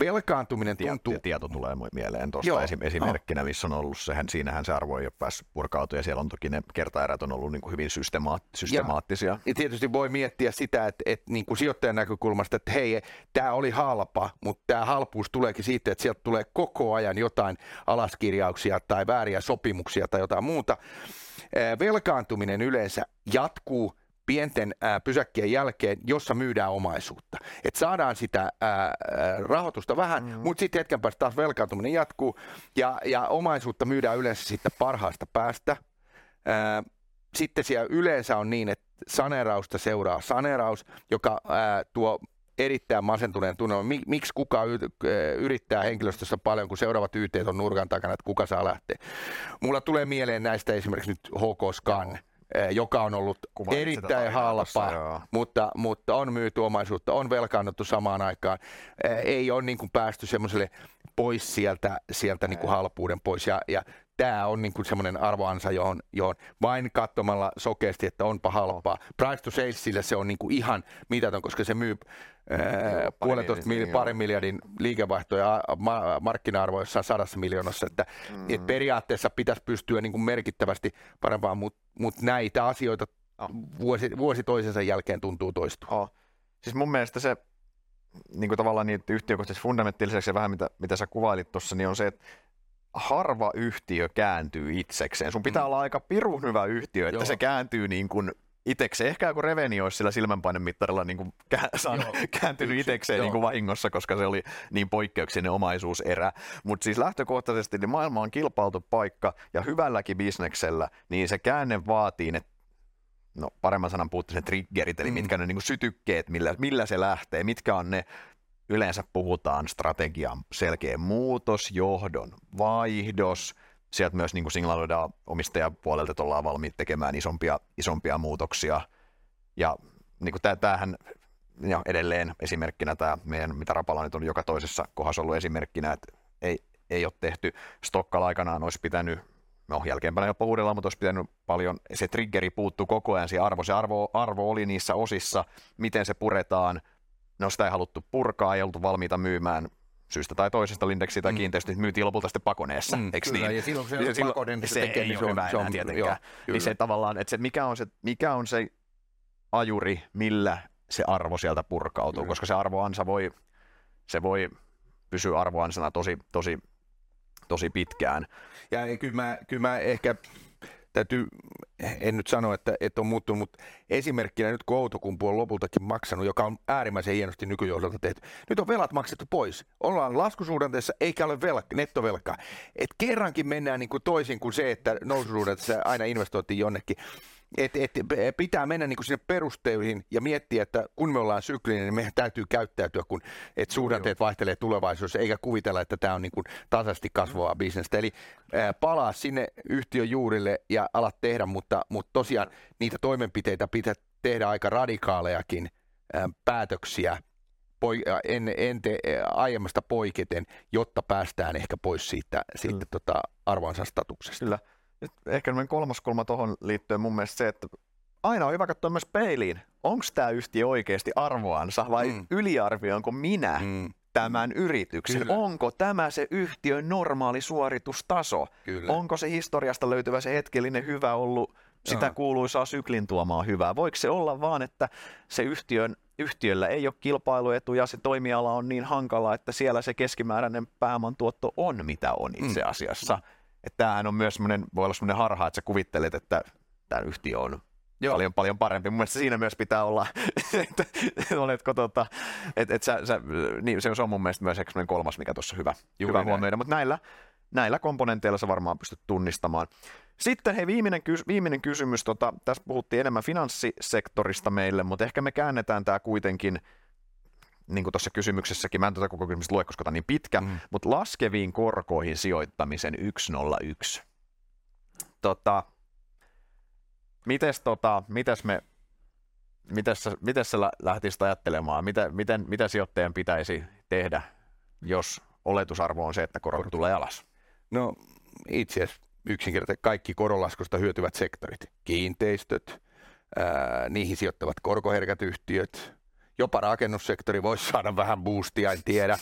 [SPEAKER 1] velkaantuminen tuntuu...
[SPEAKER 2] Tieto tulee mieleen tuosta esim- esimerkkinä, missä on ollut sehän, siinähän se arvo ei ole päässyt purkautumaan ja siellä on toki ne kertaerät on ollut niin kuin hyvin systemaat- systemaattisia.
[SPEAKER 1] Ja, tietysti voi miettiä sitä, että, että niin kuin sijoittajan näkökulmasta, että hei, tämä oli halpa, mutta tämä halpuus tuleekin siitä, että sieltä tulee koko ajan jotain alaskirjauksia tai vääriä sopimuksia tai jotain muuta. Velkaantuminen yleensä jatkuu pienten ää, pysäkkien jälkeen, jossa myydään omaisuutta. Et saadaan sitä ää, rahoitusta vähän, mm. mutta sitten hetken päästä taas velkaantuminen jatkuu ja, ja omaisuutta myydään yleensä sitten parhaasta päästä. Ää, sitten siellä yleensä on niin, että saneerausta seuraa saneeraus, joka ää, tuo erittäin masentuneen tunnelman. Miksi kuka yrittää henkilöstössä paljon, kun seuraavat YT on nurkan takana, että kuka saa lähteä. Mulla tulee mieleen näistä esimerkiksi nyt HK Scan. Eh, joka on ollut Kuvaat erittäin halpa, mutta, mutta on myyty omaisuutta, on velkaannuttu samaan aikaan. Eh, ei ole niin kuin päästy semmoiselle pois sieltä, sieltä niin kuin halpuuden pois. Ja, ja tämä on niin kuin semmoinen arvoansa, johon, johon vain katsomalla sokeasti, että onpa halpaa. Price to salesille se on niin kuin ihan mitätön, koska se myy puolentoista mil, parin miljardin liikevaihto ja ma- markkina-arvo jossain sadassa miljoonassa, että mm. et periaatteessa pitäisi pystyä niin kuin merkittävästi parempaan, mutta mut näitä asioita oh. vuosi, vuosi toisensa jälkeen tuntuu toistua. Oh.
[SPEAKER 2] Siis mun mielestä se niin kuin tavallaan niitä yhtiökohtaisesti fundamenttiiliseksi ja vähän mitä, mitä sä kuvailit tuossa, niin on se, että harva yhtiö kääntyy itsekseen. Sun pitää mm. olla aika pirun hyvä yhtiö, että Joo. se kääntyy niin kuin itsekseen. Ehkä joku Reveni olisi sillä silmänpainemittarilla niin kuin kä- kääntynyt itsekseen niin kuin vahingossa, koska se oli niin poikkeuksellinen omaisuuserä. Mutta siis lähtökohtaisesti niin maailma on kilpailtu paikka ja hyvälläkin bisneksellä, niin se käänne vaatii, että no paremman sanan puuttuisin triggerit, eli mm. mitkä ne niin kuin sytykkeet, millä, millä se lähtee, mitkä on ne yleensä puhutaan strategian selkeä muutos, johdon vaihdos, sieltä myös niin kuin signaloidaan omistajapuolelta, että ollaan valmiit tekemään isompia, isompia muutoksia. Ja niin kuin tämähän ja edelleen esimerkkinä tämä meidän, mitä Rapala nyt on joka toisessa kohdassa ollut esimerkkinä, että ei, ei ole tehty. Stokkal aikanaan olisi pitänyt, no jälkeenpäin jopa uudella, mutta olisi pitänyt paljon, se triggeri puuttuu koko ajan, se arvo, se arvo, arvo oli niissä osissa, miten se puretaan, no sitä ei haluttu purkaa, ei oltu valmiita myymään syystä tai toisesta Lindeksiä tai mm. kiinteistöt myytiin lopulta sitten pakoneessa, mm, eikö
[SPEAKER 1] niin?
[SPEAKER 2] ja
[SPEAKER 1] silloin se, ja silloin, pakonen,
[SPEAKER 2] se, se ei niin ole hyvä enää tietenkään. Joo, niin se tavallaan, että se, mikä, on se, mikä on se ajuri, millä se arvo sieltä purkautuu, kyllä. koska se arvoansa voi, se voi pysyä arvoansana tosi, tosi, tosi pitkään.
[SPEAKER 1] Ja kyllä mä, kyllä mä ehkä täytyy, en nyt sano, että, että on muuttunut, mutta esimerkkinä nyt kun Outokumpu on lopultakin maksanut, joka on äärimmäisen hienosti nykyjohdolta tehty. Nyt on velat maksettu pois. Ollaan laskusuhdanteessa eikä ole velka, nettovelkaa. Et kerrankin mennään niin kuin toisin kuin se, että noususuhdanteessa aina investoitiin jonnekin et, et, pitää mennä niin kuin sinne perusteihin ja miettiä, että kun me ollaan syklinen, niin meidän täytyy käyttäytyä, kun et suhdanteet vaihtelee tulevaisuudessa, eikä kuvitella, että tämä on niin kuin tasaisesti kasvavaa bisnestä. Eli ää, palaa sinne yhtiön juurille ja alat tehdä, mutta, mutta tosiaan niitä toimenpiteitä pitää tehdä aika radikaalejakin ää, päätöksiä poi, en, en te, aiemmasta poiketen, jotta päästään ehkä pois siitä, siitä tota, arvoansa statuksesta.
[SPEAKER 2] Kyllä. Ehkä kolmas kulma tuohon liittyen mun mielestä se, että aina on hyvä katsoa myös peiliin. Onko tämä yhtiö oikeasti arvoansa vai mm. yliarvioinko minä mm. tämän yrityksen? Kyllä. Onko tämä se yhtiön normaali suoritustaso? Kyllä. Onko se historiasta löytyvä se hetkellinen hyvä ollut sitä Joo. kuuluisaa syklin tuomaa hyvää? Voiko se olla vaan, että se yhtiön, yhtiöllä ei ole kilpailuetu ja se toimiala on niin hankala, että siellä se keskimääräinen pääoman tuotto on mitä on itse mm. asiassa? Mm että tämähän on myös semmoinen, voi olla semmoinen harha, että sä kuvittelet, että tämä yhtiö on Joo. paljon, paljon parempi. Mun mielestä siinä myös pitää olla, että oletko tota, että et sä, sä, niin se on mun mielestä myös kolmas, mikä tuossa hyvä, hyvä huomioida, mutta näillä, näillä komponenteilla sä varmaan pystyt tunnistamaan. Sitten hei, viimeinen, kys- viimeinen kysymys, tota, tässä puhuttiin enemmän finanssisektorista meille, mutta ehkä me käännetään tämä kuitenkin niin kuin tuossa kysymyksessäkin, mä en tuota koko kysymystä lue, koska tämä on niin pitkä, mm. mutta laskeviin korkoihin sijoittamisen 101. Tota, mites, tota, mites me mites, mites sä lähtisit ajattelemaan, miten, miten, mitä sijoittajan pitäisi tehdä, jos oletusarvo on se, että korot tulee alas?
[SPEAKER 1] No itse asiassa yksinkertaisesti kaikki koronlaskusta hyötyvät sektorit, kiinteistöt, ää, niihin sijoittavat korkoherkät yhtiöt, jopa rakennussektori voisi saada vähän boostia, en tiedä.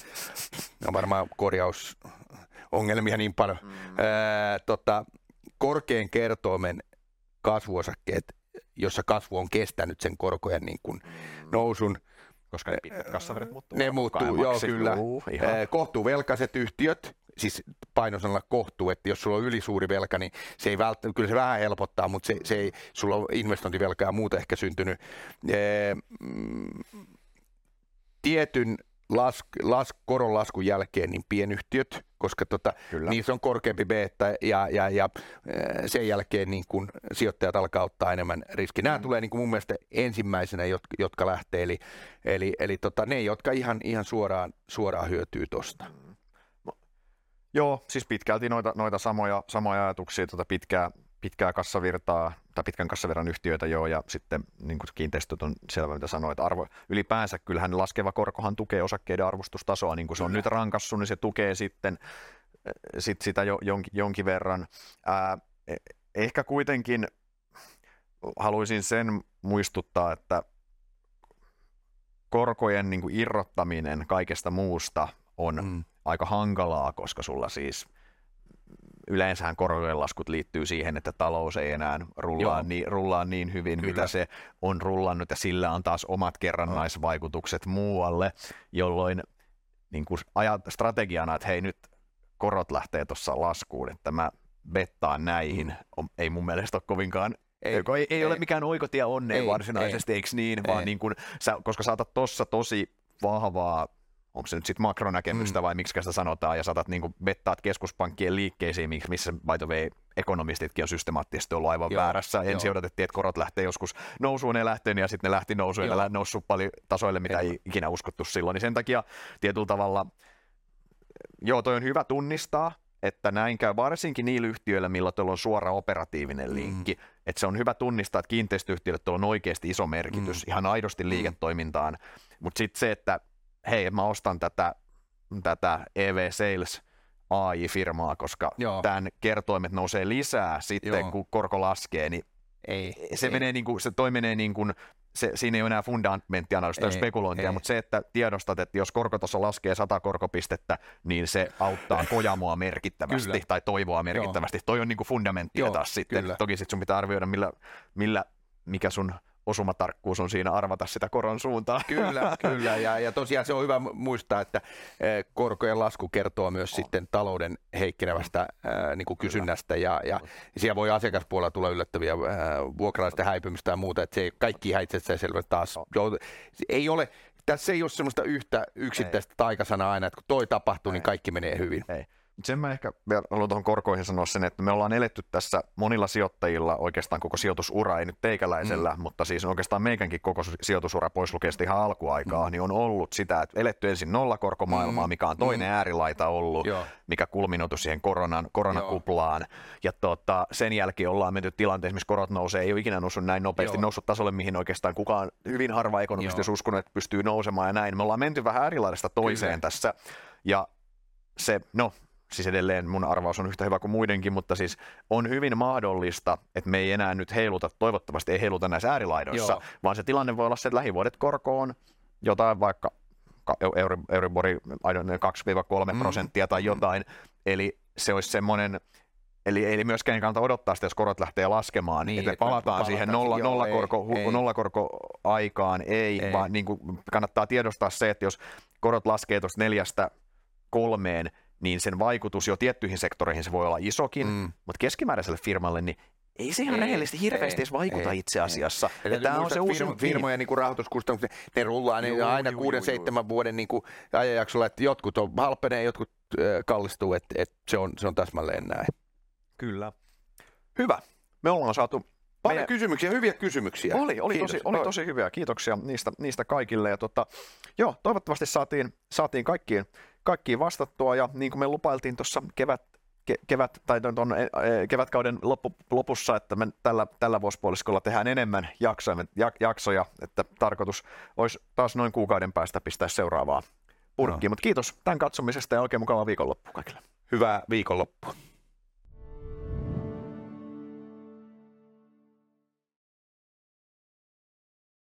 [SPEAKER 1] No varmaan korjausongelmia niin paljon. Mm. Ää, tota, korkean kertoimen kasvuosakkeet, jossa kasvu on kestänyt sen korkojen niin kuin mm. nousun.
[SPEAKER 2] Koska ne pitkät kassaverit
[SPEAKER 1] muuttuu. Ne muuttuu, joo kyllä. Uh, Kohtuuvelkaiset yhtiöt, siis painosanalla kohtuu, että jos sulla on ylisuuri velka, niin se ei välttämättä, kyllä se vähän helpottaa, mutta se, se ei, sulla on investointivelkaa ja muuta ehkä syntynyt. Ee, mm, tietyn las, las, koron laskun jälkeen niin pienyhtiöt, koska tota, niissä on korkeampi beta ja, ja, ja sen jälkeen niin kun sijoittajat alkaa ottaa enemmän riski. Nämä mm. tulee niin kuin mun mielestä ensimmäisenä, jotka, jotka lähtee, eli, eli, eli tota, ne, jotka ihan, ihan suoraan, suoraan hyötyy tuosta.
[SPEAKER 2] Joo, siis pitkälti noita, noita samoja, samoja ajatuksia, tuota pitkää, pitkää kassavirtaa tai pitkän kassavirran yhtiöitä joo, ja sitten niin kuin kiinteistöt on selvä, mitä sanoit. Arvo, ylipäänsä kyllähän laskeva korkohan tukee osakkeiden arvostustasoa, niin kuin se on Kyllä. nyt rankassu, niin se tukee sitten sit sitä jo, jonkin, jonkin verran. Ää, e, ehkä kuitenkin haluaisin sen muistuttaa, että korkojen niin kuin irrottaminen kaikesta muusta on mm. Aika hankalaa, koska sulla siis – yleensähän korojen laskut liittyy siihen, että talous ei enää rullaa, niin, rullaa niin hyvin, Kyllä. mitä se on rullannut, ja sillä on taas omat kerrannaisvaikutukset no. muualle, jolloin niin kuin ajat, strategiana, että hei nyt korot lähtee tuossa laskuun, että mä bettaan näihin, mm. on, ei mun mielestä ole kovinkaan ei, ei, ei, ei ole mikään oikotie onneen ei, varsinaisesti, ei, eikö niin, ei. vaan niin kuin, sä, koska saatat tuossa tosi vahvaa onko se nyt sitten makronäkemystä mm. vai miksi sitä sanotaan, ja saatat niin bettaat keskuspankkien liikkeisiin, missä by the way ekonomistitkin on systemaattisesti ollut aivan joo, väärässä. Ensin joo. odotettiin, että korot lähtee joskus nousuun, ne lähtee, ja sitten ne lähti nousuun, ja ne noussut paljon tasoille, mitä ei ikinä uskottu silloin. Niin sen takia tietyllä tavalla, joo, toi on hyvä tunnistaa, että näin käy varsinkin niillä yhtiöillä, millä tuolla on suora operatiivinen linkki. Mm. Että se on hyvä tunnistaa, että kiinteistöyhtiöille tuolla on oikeasti iso merkitys mm. ihan aidosti mm. liiketoimintaan. Mutta sitten se, että hei, mä ostan tätä, tätä EV Sales AI-firmaa, koska Joo. tämän kertoimet nousee lisää sitten, Joo. kun korko laskee, niin ei, se, ei. Menee niin kuin, se toi menee niin kuin, se, siinä ei ole enää fundamenttianalyystä tai spekulointia, ei. mutta se, että tiedostat, että jos korkotaso laskee 100 korkopistettä, niin se auttaa kojamoa merkittävästi kyllä. tai toivoa merkittävästi. Joo. Toi on niin kuin fundamenttia Joo, taas sitten. Kyllä. Toki sitten sun pitää arvioida, millä, millä mikä sun osumatarkkuus on siinä arvata sitä koron suuntaa.
[SPEAKER 1] Kyllä, kyllä. Ja, ja tosiaan se on hyvä muistaa, että eh, korkojen lasku kertoo myös sitten talouden heikkenevästä äh, niin kuin kysynnästä ja, ja siellä voi asiakaspuolella tulla yllättäviä äh, vuokralaisten häipymistä ja muuta, että se ei kaikki ihan selvä taas. Ei ole, tässä ei ole semmoista yhtä yksittäistä ei. taikasanaa aina, että kun toi tapahtuu, niin ei. niin kaikki menee hyvin.
[SPEAKER 2] Ei. Sen mä ehkä vielä haluan tuohon korkoihin sanoa sen, että me ollaan eletty tässä monilla sijoittajilla oikeastaan koko sijoitusura, ei nyt teikäläisellä, mm. mutta siis oikeastaan meikänkin koko sijoitusura pois lukee ihan alkuaikaa, mm. niin on ollut sitä, että eletty ensin nollakorkomaailmaa, mm. mikä on toinen mm. äärilaita ollut, Joo. mikä kulminoitu siihen koronan, koronakuplaan. Joo. Ja tota, sen jälkeen ollaan menty tilanteeseen, missä korot nousee, ei ole ikinä noussut näin nopeasti, Joo. noussut tasolle, mihin oikeastaan kukaan, hyvin harva ekonomisti olisi uskonut, että pystyy nousemaan ja näin. Me ollaan menty vähän äärilaidasta toiseen Kyllä. tässä. Ja se, no, siis edelleen mun arvaus on yhtä hyvä kuin muidenkin, mutta siis on hyvin mahdollista, että me ei enää nyt heiluta, toivottavasti ei heiluta näissä äärilaidoissa, Joo. vaan se tilanne voi olla se, että lähivuodet korko on jotain vaikka Euribori 2-3 mm. prosenttia tai mm. jotain, mm. eli se olisi semmoinen, Eli ei myöskään kannata odottaa sitä, jos korot lähtee laskemaan, niin, että palataan, palataan siihen nolla, joo, nollakorko, ei, hu, nollakorko-aikaan, ei, ei. vaan niin kuin kannattaa tiedostaa se, että jos korot laskee tuosta neljästä kolmeen, niin sen vaikutus jo tiettyihin sektoreihin se voi olla isokin, mm. mutta keskimääräiselle firmalle niin ei se ihan
[SPEAKER 1] Ei,
[SPEAKER 2] rehellisesti hirveästi
[SPEAKER 1] ei,
[SPEAKER 2] edes vaikuta
[SPEAKER 1] ei,
[SPEAKER 2] itse asiassa.
[SPEAKER 1] Ja
[SPEAKER 2] Ja tämä on se
[SPEAKER 1] että
[SPEAKER 2] uusi
[SPEAKER 1] firmo, firmojen niin rahoituskustannukset, ne rullaa niin
[SPEAKER 2] Juu,
[SPEAKER 1] aina
[SPEAKER 2] juu,
[SPEAKER 1] kuuden,
[SPEAKER 2] juu,
[SPEAKER 1] seitsemän vuoden niin kuin ajanjaksolla, että jotkut on halpenee, jotkut äh, kallistuu, että, että se, on, se on täsmälleen näin.
[SPEAKER 2] Kyllä. Hyvä. Me ollaan saatu
[SPEAKER 1] Paljon
[SPEAKER 2] meidän-
[SPEAKER 1] kysymyksiä, hyviä kysymyksiä.
[SPEAKER 2] Oli, oli,
[SPEAKER 1] Kiitos.
[SPEAKER 2] tosi, oli tosi hyviä. Kiitoksia niistä, niistä kaikille. Ja tota, joo, toivottavasti saatiin, saatiin kaikkiin, kaikkiin vastattua. Ja niin kuin me lupailtiin tuossa kevät, ke, kevät, tai ton, e, e, kevätkauden loppu, lopussa, että me tällä, tällä vuosipuoliskolla tehdään enemmän jaksoja, jak, jaksoja, että tarkoitus olisi taas noin kuukauden päästä pistää seuraavaa purkkiin. Mutta kiitos tämän katsomisesta ja oikein mukavaa viikonloppua kaikille.
[SPEAKER 1] Hyvää viikonloppua.